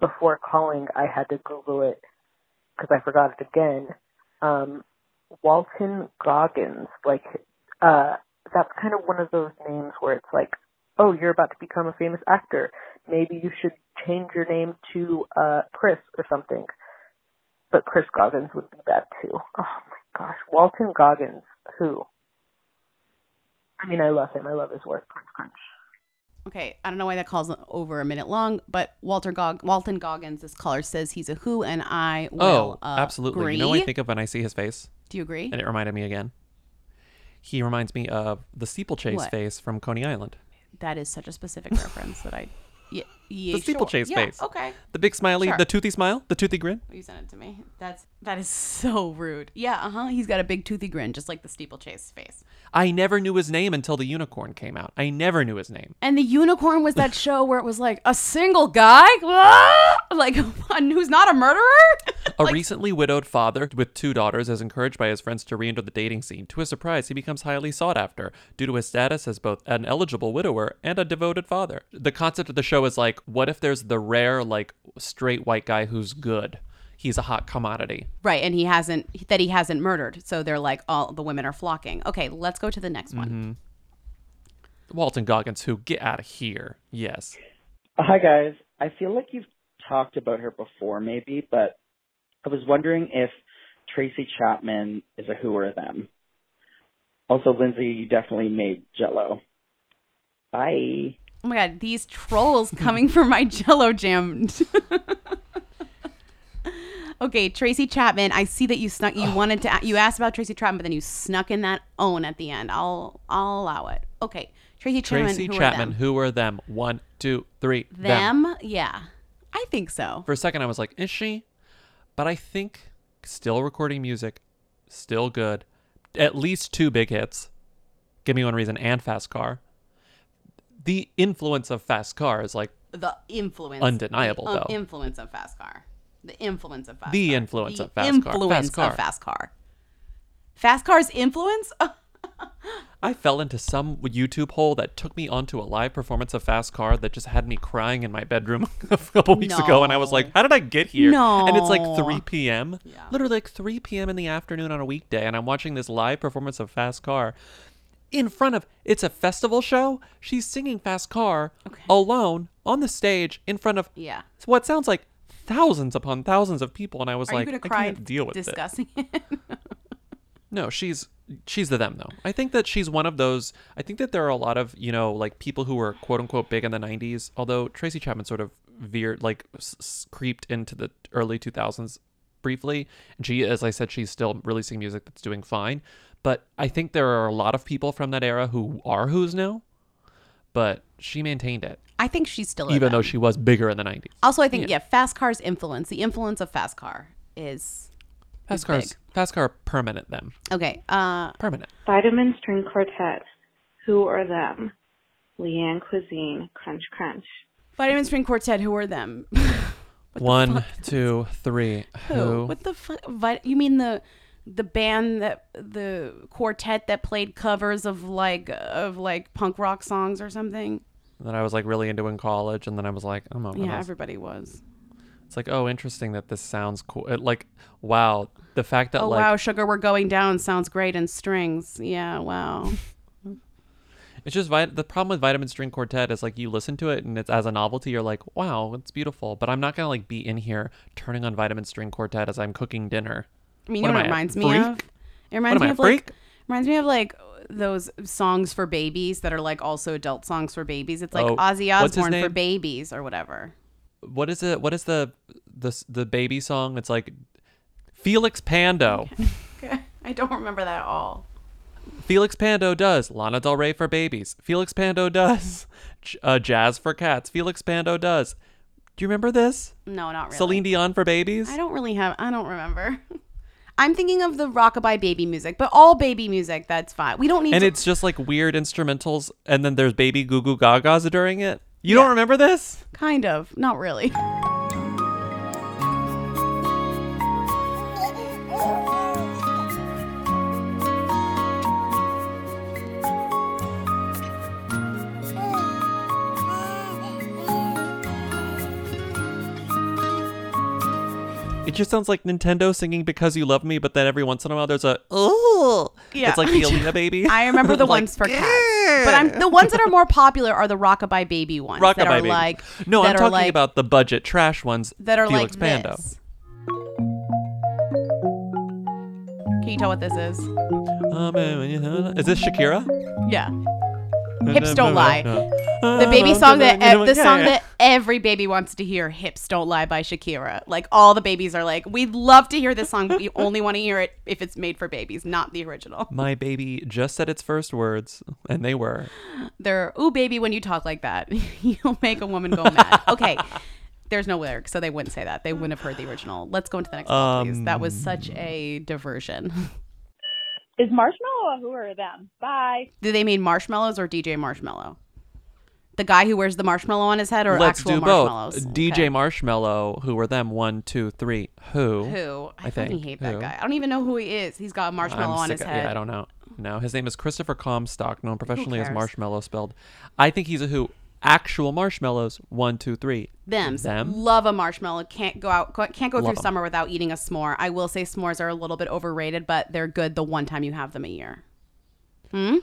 Before calling, I had to Google it because I forgot it again. Um, Walton Goggins, like, uh, that's kind of one of those names where it's like, oh, you're about to become a famous actor. Maybe you should change your name to, uh, Chris or something. But Chris Goggins would be bad too. Oh my gosh. Walton Goggins, who? I mean, I love him. I love his work. Crunch, crunch. Okay, I don't know why that call's over a minute long, but Walter Gog- Walton Goggins, this caller says he's a who, and I will oh, uh, absolutely. agree. You know what I think of when I see his face? Do you agree? And it reminded me again. He reminds me of the steeplechase What? face from Coney Island. That is such a specific reference that I. Yeah, yeah, the steeplechase sure. Yeah, face. Okay. The big smiley, Sure. the toothy smile, the toothy grin. You sent it to me. That's that is so rude. Yeah, uh huh. He's got a big toothy grin, just like the steeplechase face. I never knew his name until the unicorn came out. I never knew his name. And the unicorn was that show where it was like a single guy, Ah! like who's not a murderer. A recently widowed father with two daughters is encouraged by his friends to re-enter the dating scene. To his surprise, he becomes highly sought after due to his status as both an eligible widower and a devoted father. The concept of the show is like, what if there's the rare, like, straight white guy who's good? He's a hot commodity. Right, and he hasn't that he hasn't murdered. So they're like, all the women are flocking. Okay, let's go to the next one. Mhm. Walton Goggins, who get out of here? Yes. Hi guys. I feel like you've talked about her before maybe, but I was wondering if Tracy Chapman is a who or a them. Also, Lindsay, you definitely made Jello. Bye. Oh my god, these trolls coming for my Jello jam. okay, Tracy Chapman. I see that you snuck. You oh, wanted to. You asked about Tracy Chapman, but then you snuck in that own at the end. I'll. I'll allow it. Okay, Tracy Chapman. Tracy who are Chapman, them? who are them? One, two, three. Them. Them? Yeah, I think so. For a second, I was like, is she? But I think still recording music, still good. At least two big hits. Give me one reason and Fast Car. The influence of Fast Car is like The influence. Undeniable, the, um, though. Influence of Fast Car. The influence of Fast the Car. influence The of Fast Car. influence Fast Car. of Fast Car. Fast Car's influence? I fell into some YouTube hole that took me onto a live performance of Fast Car that just had me crying in my bedroom a couple weeks ago, and I was like, "How did I get here?" No. And it's like 3 p.m. Yeah. Literally like 3 p.m. in the afternoon on a weekday, and I'm watching this live performance of Fast Car in front of. It's a festival show. She's singing Fast Car alone on the stage in front of Yeah. what sounds like thousands upon thousands of people, and I was Are like, I can't deal with it. discussing it? No, she's she's the them though. I think that she's one of those. I think that there are a lot of you know like people who were quote unquote big in the '90s. Although Tracy Chapman sort of veered like s- s- creeped into the early 2000s briefly, and she, as I said, she's still releasing music that's doing fine. But I think there are a lot of people from that era who are who's now, but she maintained it. I think she's still even though she was bigger in the '90s. Also, I think yeah. Fast Car's influence, the influence of Fast Car is Fast is cars, big. fast car, permanent them. Okay. Uh, permanent. Vitamin String Quartet. Who are them? Leanne Cuisine, Crunch Crunch. Vitamin String Quartet. Who are them? One, two, three. Who? Who? What the fuck? Vit- you mean the the band that the quartet that played covers of like of like punk rock songs or something? That I was like really into in college, and then I was like, I'm over Yeah, this. everybody was. It's like, oh, interesting that this sounds cool. It, like, wow, the fact that oh like wow, sugar, we're going down sounds great in strings. Yeah, wow. It's just vit- the problem with Vitamin String Quartet is like you listen to it and it's as a novelty, you're like, wow, it's beautiful. But I'm not gonna like be in here turning on Vitamin String Quartet as I'm cooking dinner. I mean, What you know what it reminds me of? It reminds me I, of like reminds me of like those songs for babies that are like also adult songs for babies. It's like Oh, Ozzy Osbourne for babies or whatever. What is it? What is the the the baby song? It's like Felix Pando. I don't remember that at all. Felix Pando does Lana Del Rey for babies. Felix Pando does uh, jazz for cats. Felix Pando does. Do you remember this? No, not really. Celine Dion for babies. I don't really have. I don't remember. I'm thinking of the rockabye baby music, but all baby music. That's fine. We don't need. and to, it's just like weird instrumentals, and then there's baby goo goo gagas during it. You don't remember this? kind of not really. It just sounds like Nintendo singing "Because You Love Me," but then every once in a while there's a oh, Yeah. it's like the Alina baby. I remember the Like, ones for cats, but I'm the ones that are more popular are the rockabye baby ones that are baby. like no, that I'm are talking like, about the budget trash ones that are Felix like Pando. this. Can you tell what this is? Um, Is this Shakira? Yeah. Hips don't lie. The baby song that ev- the song that every baby wants to hear, "Hips Don't Lie" by Shakira. Like all the babies are like, we'd love to hear this song, but we only want to hear it if it's made for babies, not the original. My baby just said its first words, and they were. They're, "Ooh, baby, when you talk like that, you'll make a woman go mad." Okay. There's no lyrics, so they wouldn't say that. They wouldn't have heard the original. Let's go into the next one, please. That was such um, a diversion. Is Marshmallow a who or a them? Bye. Do they mean marshmallows or DJ Marshmallow? The guy who wears the marshmallow on his head, or Let's actual do both. marshmallows? DJ Okay. Marshmallow, who were them? One, two, three. Who? Who? I, I fucking think. hate that Who? guy. I don't even know who he is. He's got a marshmallow I'm on sick his of- head. Yeah, I don't know. No, his name is Christopher Comstock, known professionally as cares? Marshmallow spelled. I think he's a who. Actual marshmallows. One, two, three. Them. Them. Love a marshmallow. Can't go out. Can't go Love through 'em. summer without eating a s'more. I will say s'mores are a little bit overrated, but they're good the one time you have them a year. Hmm.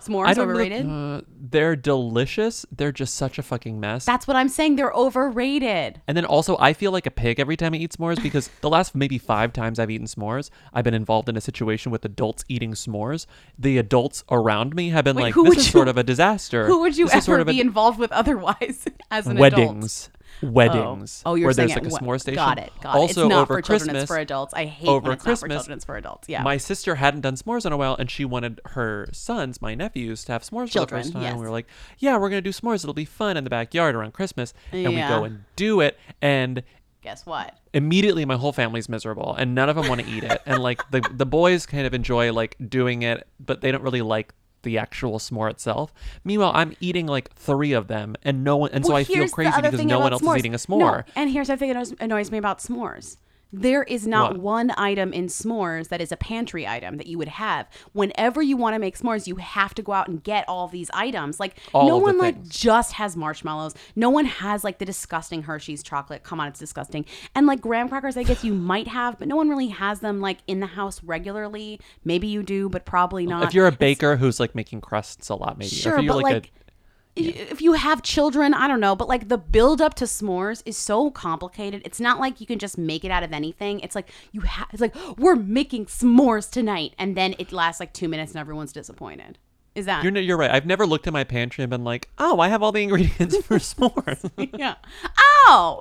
S'mores I don't know- overrated. uh, they're delicious. They're just such a fucking mess. That's what I'm saying. They're overrated. And then also, I feel like a pig every time I eat s'mores because the last maybe five times I've eaten s'mores, I've been involved in a situation with adults eating s'mores. The adults around me have been Wait, like, "This is you- sort of a disaster." Who would you This ever sort of a- be involved with otherwise as an weddings, adult? Weddings. Oh, oh you're where saying there's like it- a s'more station. Got it. Got also, it. It's not over for Christmas, children. It's for adults. I hate over when it's Christmas, not for children. It's for adults. Yeah. My sister hadn't done s'mores in a while, and she wanted her sons, my nephews, to have s'mores Children, for the first time. yes. We were like, "Yeah, we're gonna do s'mores. It'll be fun in the backyard around Christmas." And we go and do it, and Guess what? immediately my whole family's miserable and none of them want to eat it and like the the boys kind of enjoy like doing it but they don't really like the actual s'more itself meanwhile i'm eating like three of them and no one and so i feel crazy because no one else s'mores. is eating a No, s'more and here's the thing that annoys me about s'mores. There is not What? one item in s'mores that is a pantry item that you would have. Whenever you want to make s'mores, you have to go out and get all these items. Like All no one like just has marshmallows. No one has like the disgusting Hershey's chocolate. Come on, it's disgusting. And like graham crackers, I guess you might have, but no one really has them like in the house regularly. Maybe you do, but probably not. if you're a baker who's like making crusts a lot maybe Sure, but like, like, if you have children, I don't know, but like the build up to s'mores is so complicated. It's not like you can just make it out of anything. It's like you have. It's like oh, we're making s'mores tonight, and then it lasts like two minutes, and everyone's disappointed. Is that? you're, you're right i've never looked at my pantry and been like oh i have all the ingredients for s'mores yeah. Oh.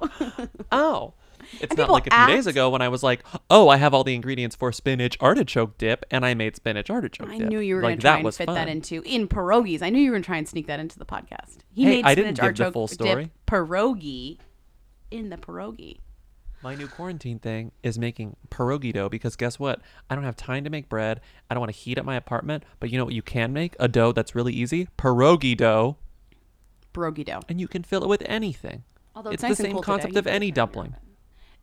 oh It's And not like a few days ago when I was like, "Oh, I have all the ingredients for spinach artichoke dip," and I made spinach artichoke I dip. knew you were like going to try and fit fun. that into in pierogies. I knew you were going to try and sneak that into the podcast. He Hey, made I didn't spinach artichoke full dip story. pierogi in the pierogi. My new quarantine thing is making pierogi dough because guess what? I don't have time to make bread. I don't want to heat up my apartment. But you know what you can make? A dough that's really easy. Pierogi dough. Pierogi dough. And you can fill it with anything. Although it's it's nice the same today, concept you of any dumpling.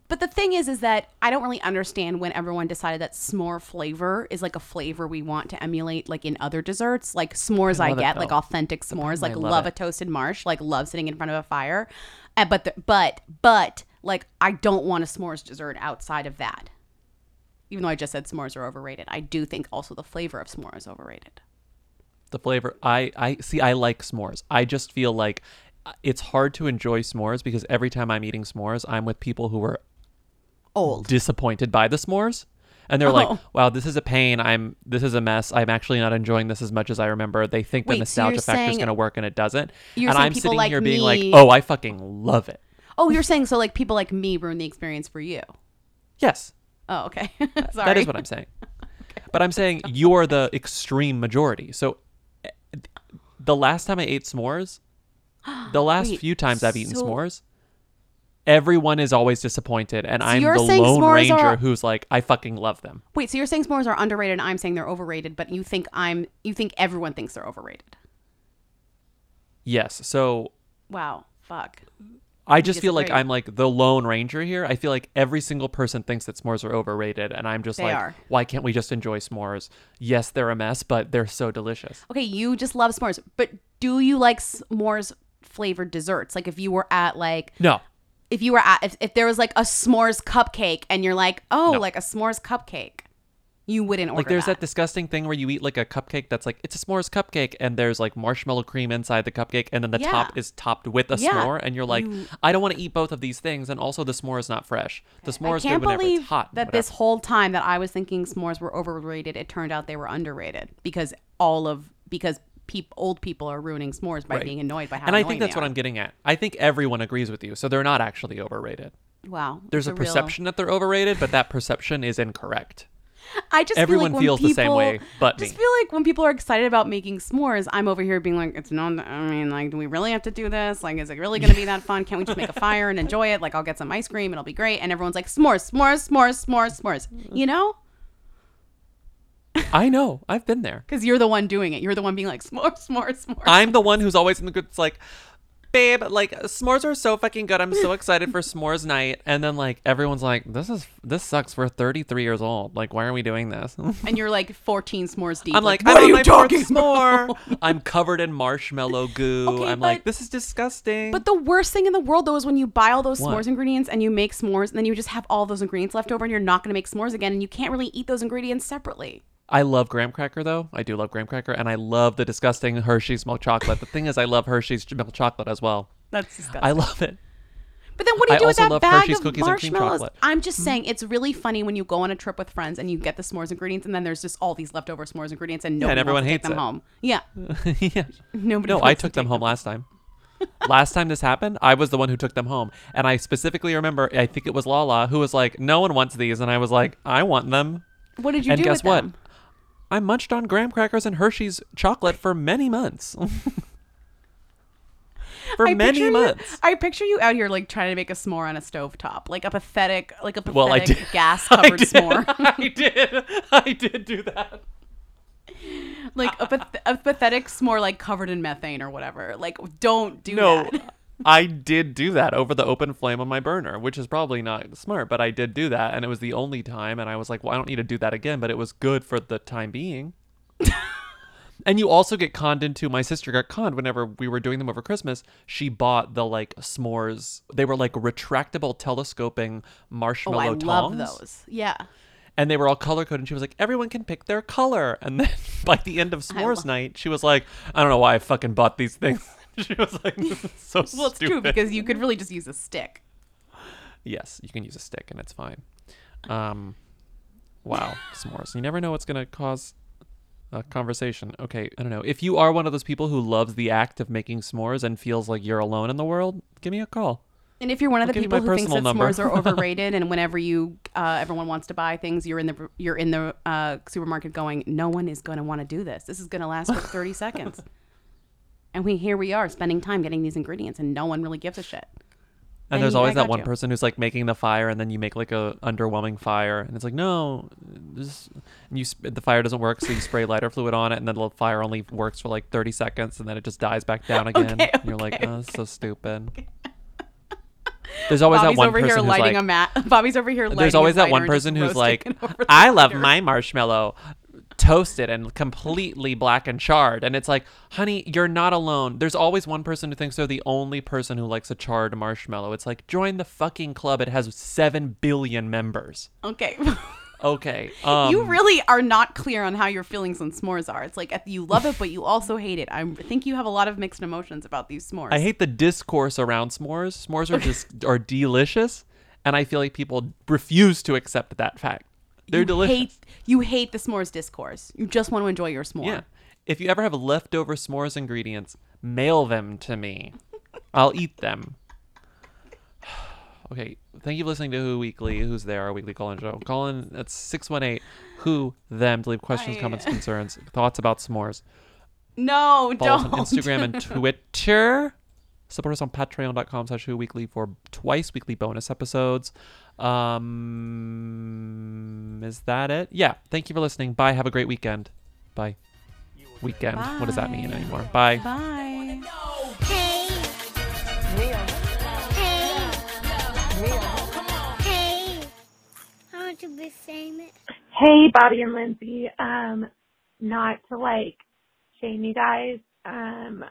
But the thing is, is that I don't really understand when everyone decided that s'more flavor is like a flavor we want to emulate, like in other desserts. Like s'mores, I I, it, get like authentic s'mores, like I love love, a toasted marsh, like love sitting in front of a fire. Uh, but the, but but like I don't want a s'mores dessert outside of that. Even though I just said s'mores are overrated, I do think also the flavor of s'more is overrated. The flavor. I I see. I like s'mores. I just feel like uh, it's hard to enjoy s'mores because every time I'm eating s'mores, I'm with people who are old, disappointed by the s'mores. And they're Oh. like, "Wow, this is a pain. I'm this is a mess. I'm actually not enjoying this as much as I remember." They think the Wait, so nostalgia factor is going to work, and it doesn't. you're and I'm sitting like here being like, "Oh, I fucking love it." Oh, you're saying so like people like me ruin the experience for you? Yes, Oh, okay. that Sorry. is what I'm saying. But I'm saying you're the extreme majority. So eh, the last time I ate s'mores, the last Wait, few times I've eaten so- s'mores, everyone is always disappointed, and So I'm you're the saying lone s'mores ranger are- who's like, I fucking love them. Wait, so you're saying s'mores are underrated and I'm saying they're overrated, but you think I'm you think everyone thinks they're overrated. Yes. So Wow. Fuck. I just feel like disagree. I'm like the lone ranger here. I feel like every single person thinks that s'mores are overrated, and I'm just They like, are. why can't we just enjoy s'mores? Yes, they're a mess, but they're so delicious. Okay, you just love s'mores, but do you like s'mores flavored desserts? Like if you were at like No, if you were at if, if there was like a s'mores cupcake and you're like, "Oh, No. like a s'mores cupcake." You wouldn't order like there's that. disgusting thing where you eat like a cupcake that's like it's a s'mores cupcake, and there's like marshmallow cream inside the cupcake, and then the Yeah. top is topped with a Yeah. s'more, and you're like, You- I don't want to eat both of these things, and also the s'more is not fresh. The s'more I is can't good whenever believe it's hot. and that this whatever. whole time that I was thinking s'mores were overrated, it turned out they were underrated because all of because peop, old people are ruining s'mores by Right. being annoyed by how and I think that's what. I'm getting at. I think everyone agrees with you, so they're not actually overrated. Wow, There's it's a real- perception that they're overrated, but that perception is incorrect. I just Everyone feel like when feels the same way but just me. feel like when people are excited about making s'mores, I'm over here being like, it's not. I mean, like, do we really have to do this? Like, is it really going to be that fun? Can't we just make a fire and enjoy it? Like, I'll get some ice cream, it'll be great. And everyone's like, s'mores, s'mores, s'mores, s'mores, s'mores. You know, I know. I've been there. because you're the one doing it. You're the one being like, s'mores, s'mores, s'mores. I'm the one who's always in the good. It's like, babe, like s'mores are so fucking good. I'm so excited for s'mores night. And then like everyone's like, this is this sucks. We're 33 years old. Like, why are we doing this? and you're like 14 s'mores deep. I'm like, what I'm are you talking s'more. I'm covered in marshmallow goo. I'm like, this is disgusting. But the worst thing in the world, though, is when you buy all those What? s'mores ingredients and you make s'mores, and then you just have all those ingredients left over, and you're not going to make s'mores again, and you can't really eat those ingredients separately. I love graham cracker though. I do love graham cracker, and I love the disgusting Hershey's milk chocolate. The thing is, I love Hershey's milk chocolate as well. That's disgusting. I love it. But then what do you I do with that love bag Hershey's of cookies and cream marshmallows? chocolate. I'm just saying it's really funny when you go on a trip with friends and you get the s'mores ingredients, and then there's just all these leftover s'mores ingredients, and Yeah, nobody and everyone wants to take hates them it. home. Yeah, yeah. Nobody No, I wants to took them take home last time. last time this happened, I was the one who took them home, and I specifically remember. I think it was Lala who was like, "No one wants these," and I was like, "I want them." What did you and do guess with what? them? I munched on graham crackers and Hershey's chocolate for many months. for I many picture you- months. I picture you out here like trying to make a s'more on a stovetop, like a pathetic, like a pathetic Well, I did. gas I covered did. s'more. I did. I did do that. like a, path- a pathetic s'more, like covered in methane or whatever. Like, don't do no, that. I did do that over the open flame on my burner, which is probably not smart, but I did do that, and it was the only time, and I was like, well, I don't need to do that again, but it was good for the time being. and you also get conned into. My sister got conned whenever we were doing them over Christmas. She bought the like s'mores. They were like retractable telescoping marshmallow Oh, marshmallow I tongs. love those. Yeah. and they were all color coded. And she was like, everyone can pick their color. And then by the end of s'mores love- night, she was like, I don't know why I fucking bought these things. she was like, this is so Well, it's true because you could really just use a stick. Yes, you can use a stick and it's fine. Um, wow, s'mores. You never know what's gonna cause a conversation. Okay, I don't know. If you are one of those people who loves the act of making s'mores and feels like you're alone in the world, give me a call. And if you're one of I'll the people who thinks that number. s'mores are overrated, and whenever you uh, everyone wants to buy things, you're in the you're in the uh, supermarket going, no one is going to want to do this. This is going to last for 30 seconds. And we here we are spending time getting these ingredients, and no one really gives a shit. And there's always that one you. person who's like making the fire, and then you make like a underwhelming fire, and it's like no, this, and you sp- the fire doesn't work, so you spray lighter fluid on it, and then the fire only works for like 30 seconds, and then it just dies back down again. Okay, and you're like, okay, oh, that's so stupid. There's always Bobby's that one over person here who's lighting like, a mat. Bobby's over here. there's always that one person who's like, it over the I love my marshmallow toasted and completely black and charred. And it's like, honey, you're not alone. There's always one person who thinks they're the only person who likes a charred marshmallow. It's like, join the fucking club. It has 7 billion members. Okay. Okay. Um, you really are not clear on how your feelings on s'mores are. It's like uh, you love it, but you also hate it. I think you have a lot of mixed emotions about these s'mores. I hate the discourse around s'mores. S'mores are just are delicious, and I feel like people refuse to accept that fact. They're you delicious. Hate, you hate the s'mores discourse. You just want to enjoy your s'more. Yeah. If you ever have leftover s'mores ingredients, mail them to me. I'll eat them. okay. Thank you for listening to Who Weekly. Who's there? Our weekly call-in show. Call in. That's six one eight. Who them to leave questions, I- comments, concerns, thoughts about s'mores. No, Follow us don't. on Instagram and Twitter. Support us on patreon.com slash who weekly for twice weekly bonus episodes. Um, is that it? Yeah. Thank you for listening. Bye. Have a great weekend. Bye. Weekend. What does that mean anymore? Bye. Bye. Hey, I want to be famous. Hey, Bobby and Lindsay. Um, not to like shame you guys, um,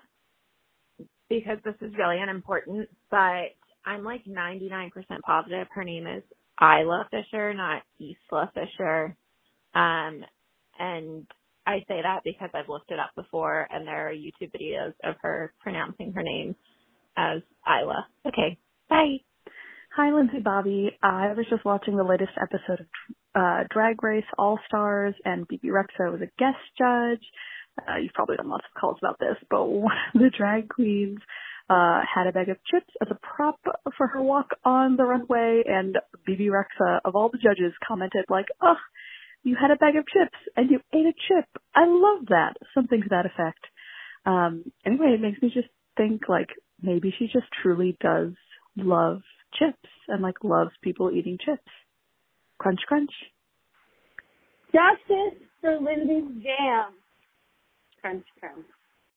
because this is really unimportant, but I'm like 99% positive her name is Isla Fisher, not Isla Fisher. Um, and I say that because I've looked it up before and there are YouTube videos of her pronouncing her name as Isla. Okay, bye. Hi, Lindsay Bobby. I was just watching the latest episode of uh, Drag Race All Stars, and Bebe Rexha was a guest judge. Uh, you've probably done lots of calls about this, but one of the drag queens uh, had a bag of chips as a prop for her walk on the runway, and Bebe Rexha, of all the judges, commented like, "Oh, you had a bag of chips and you ate a chip. I love that." Something to that effect. Um, anyway, it makes me just think like maybe she just truly does love chips and like loves people eating chips. Crunch, crunch. Justice for Lindsay's jam. Crunch, crunch.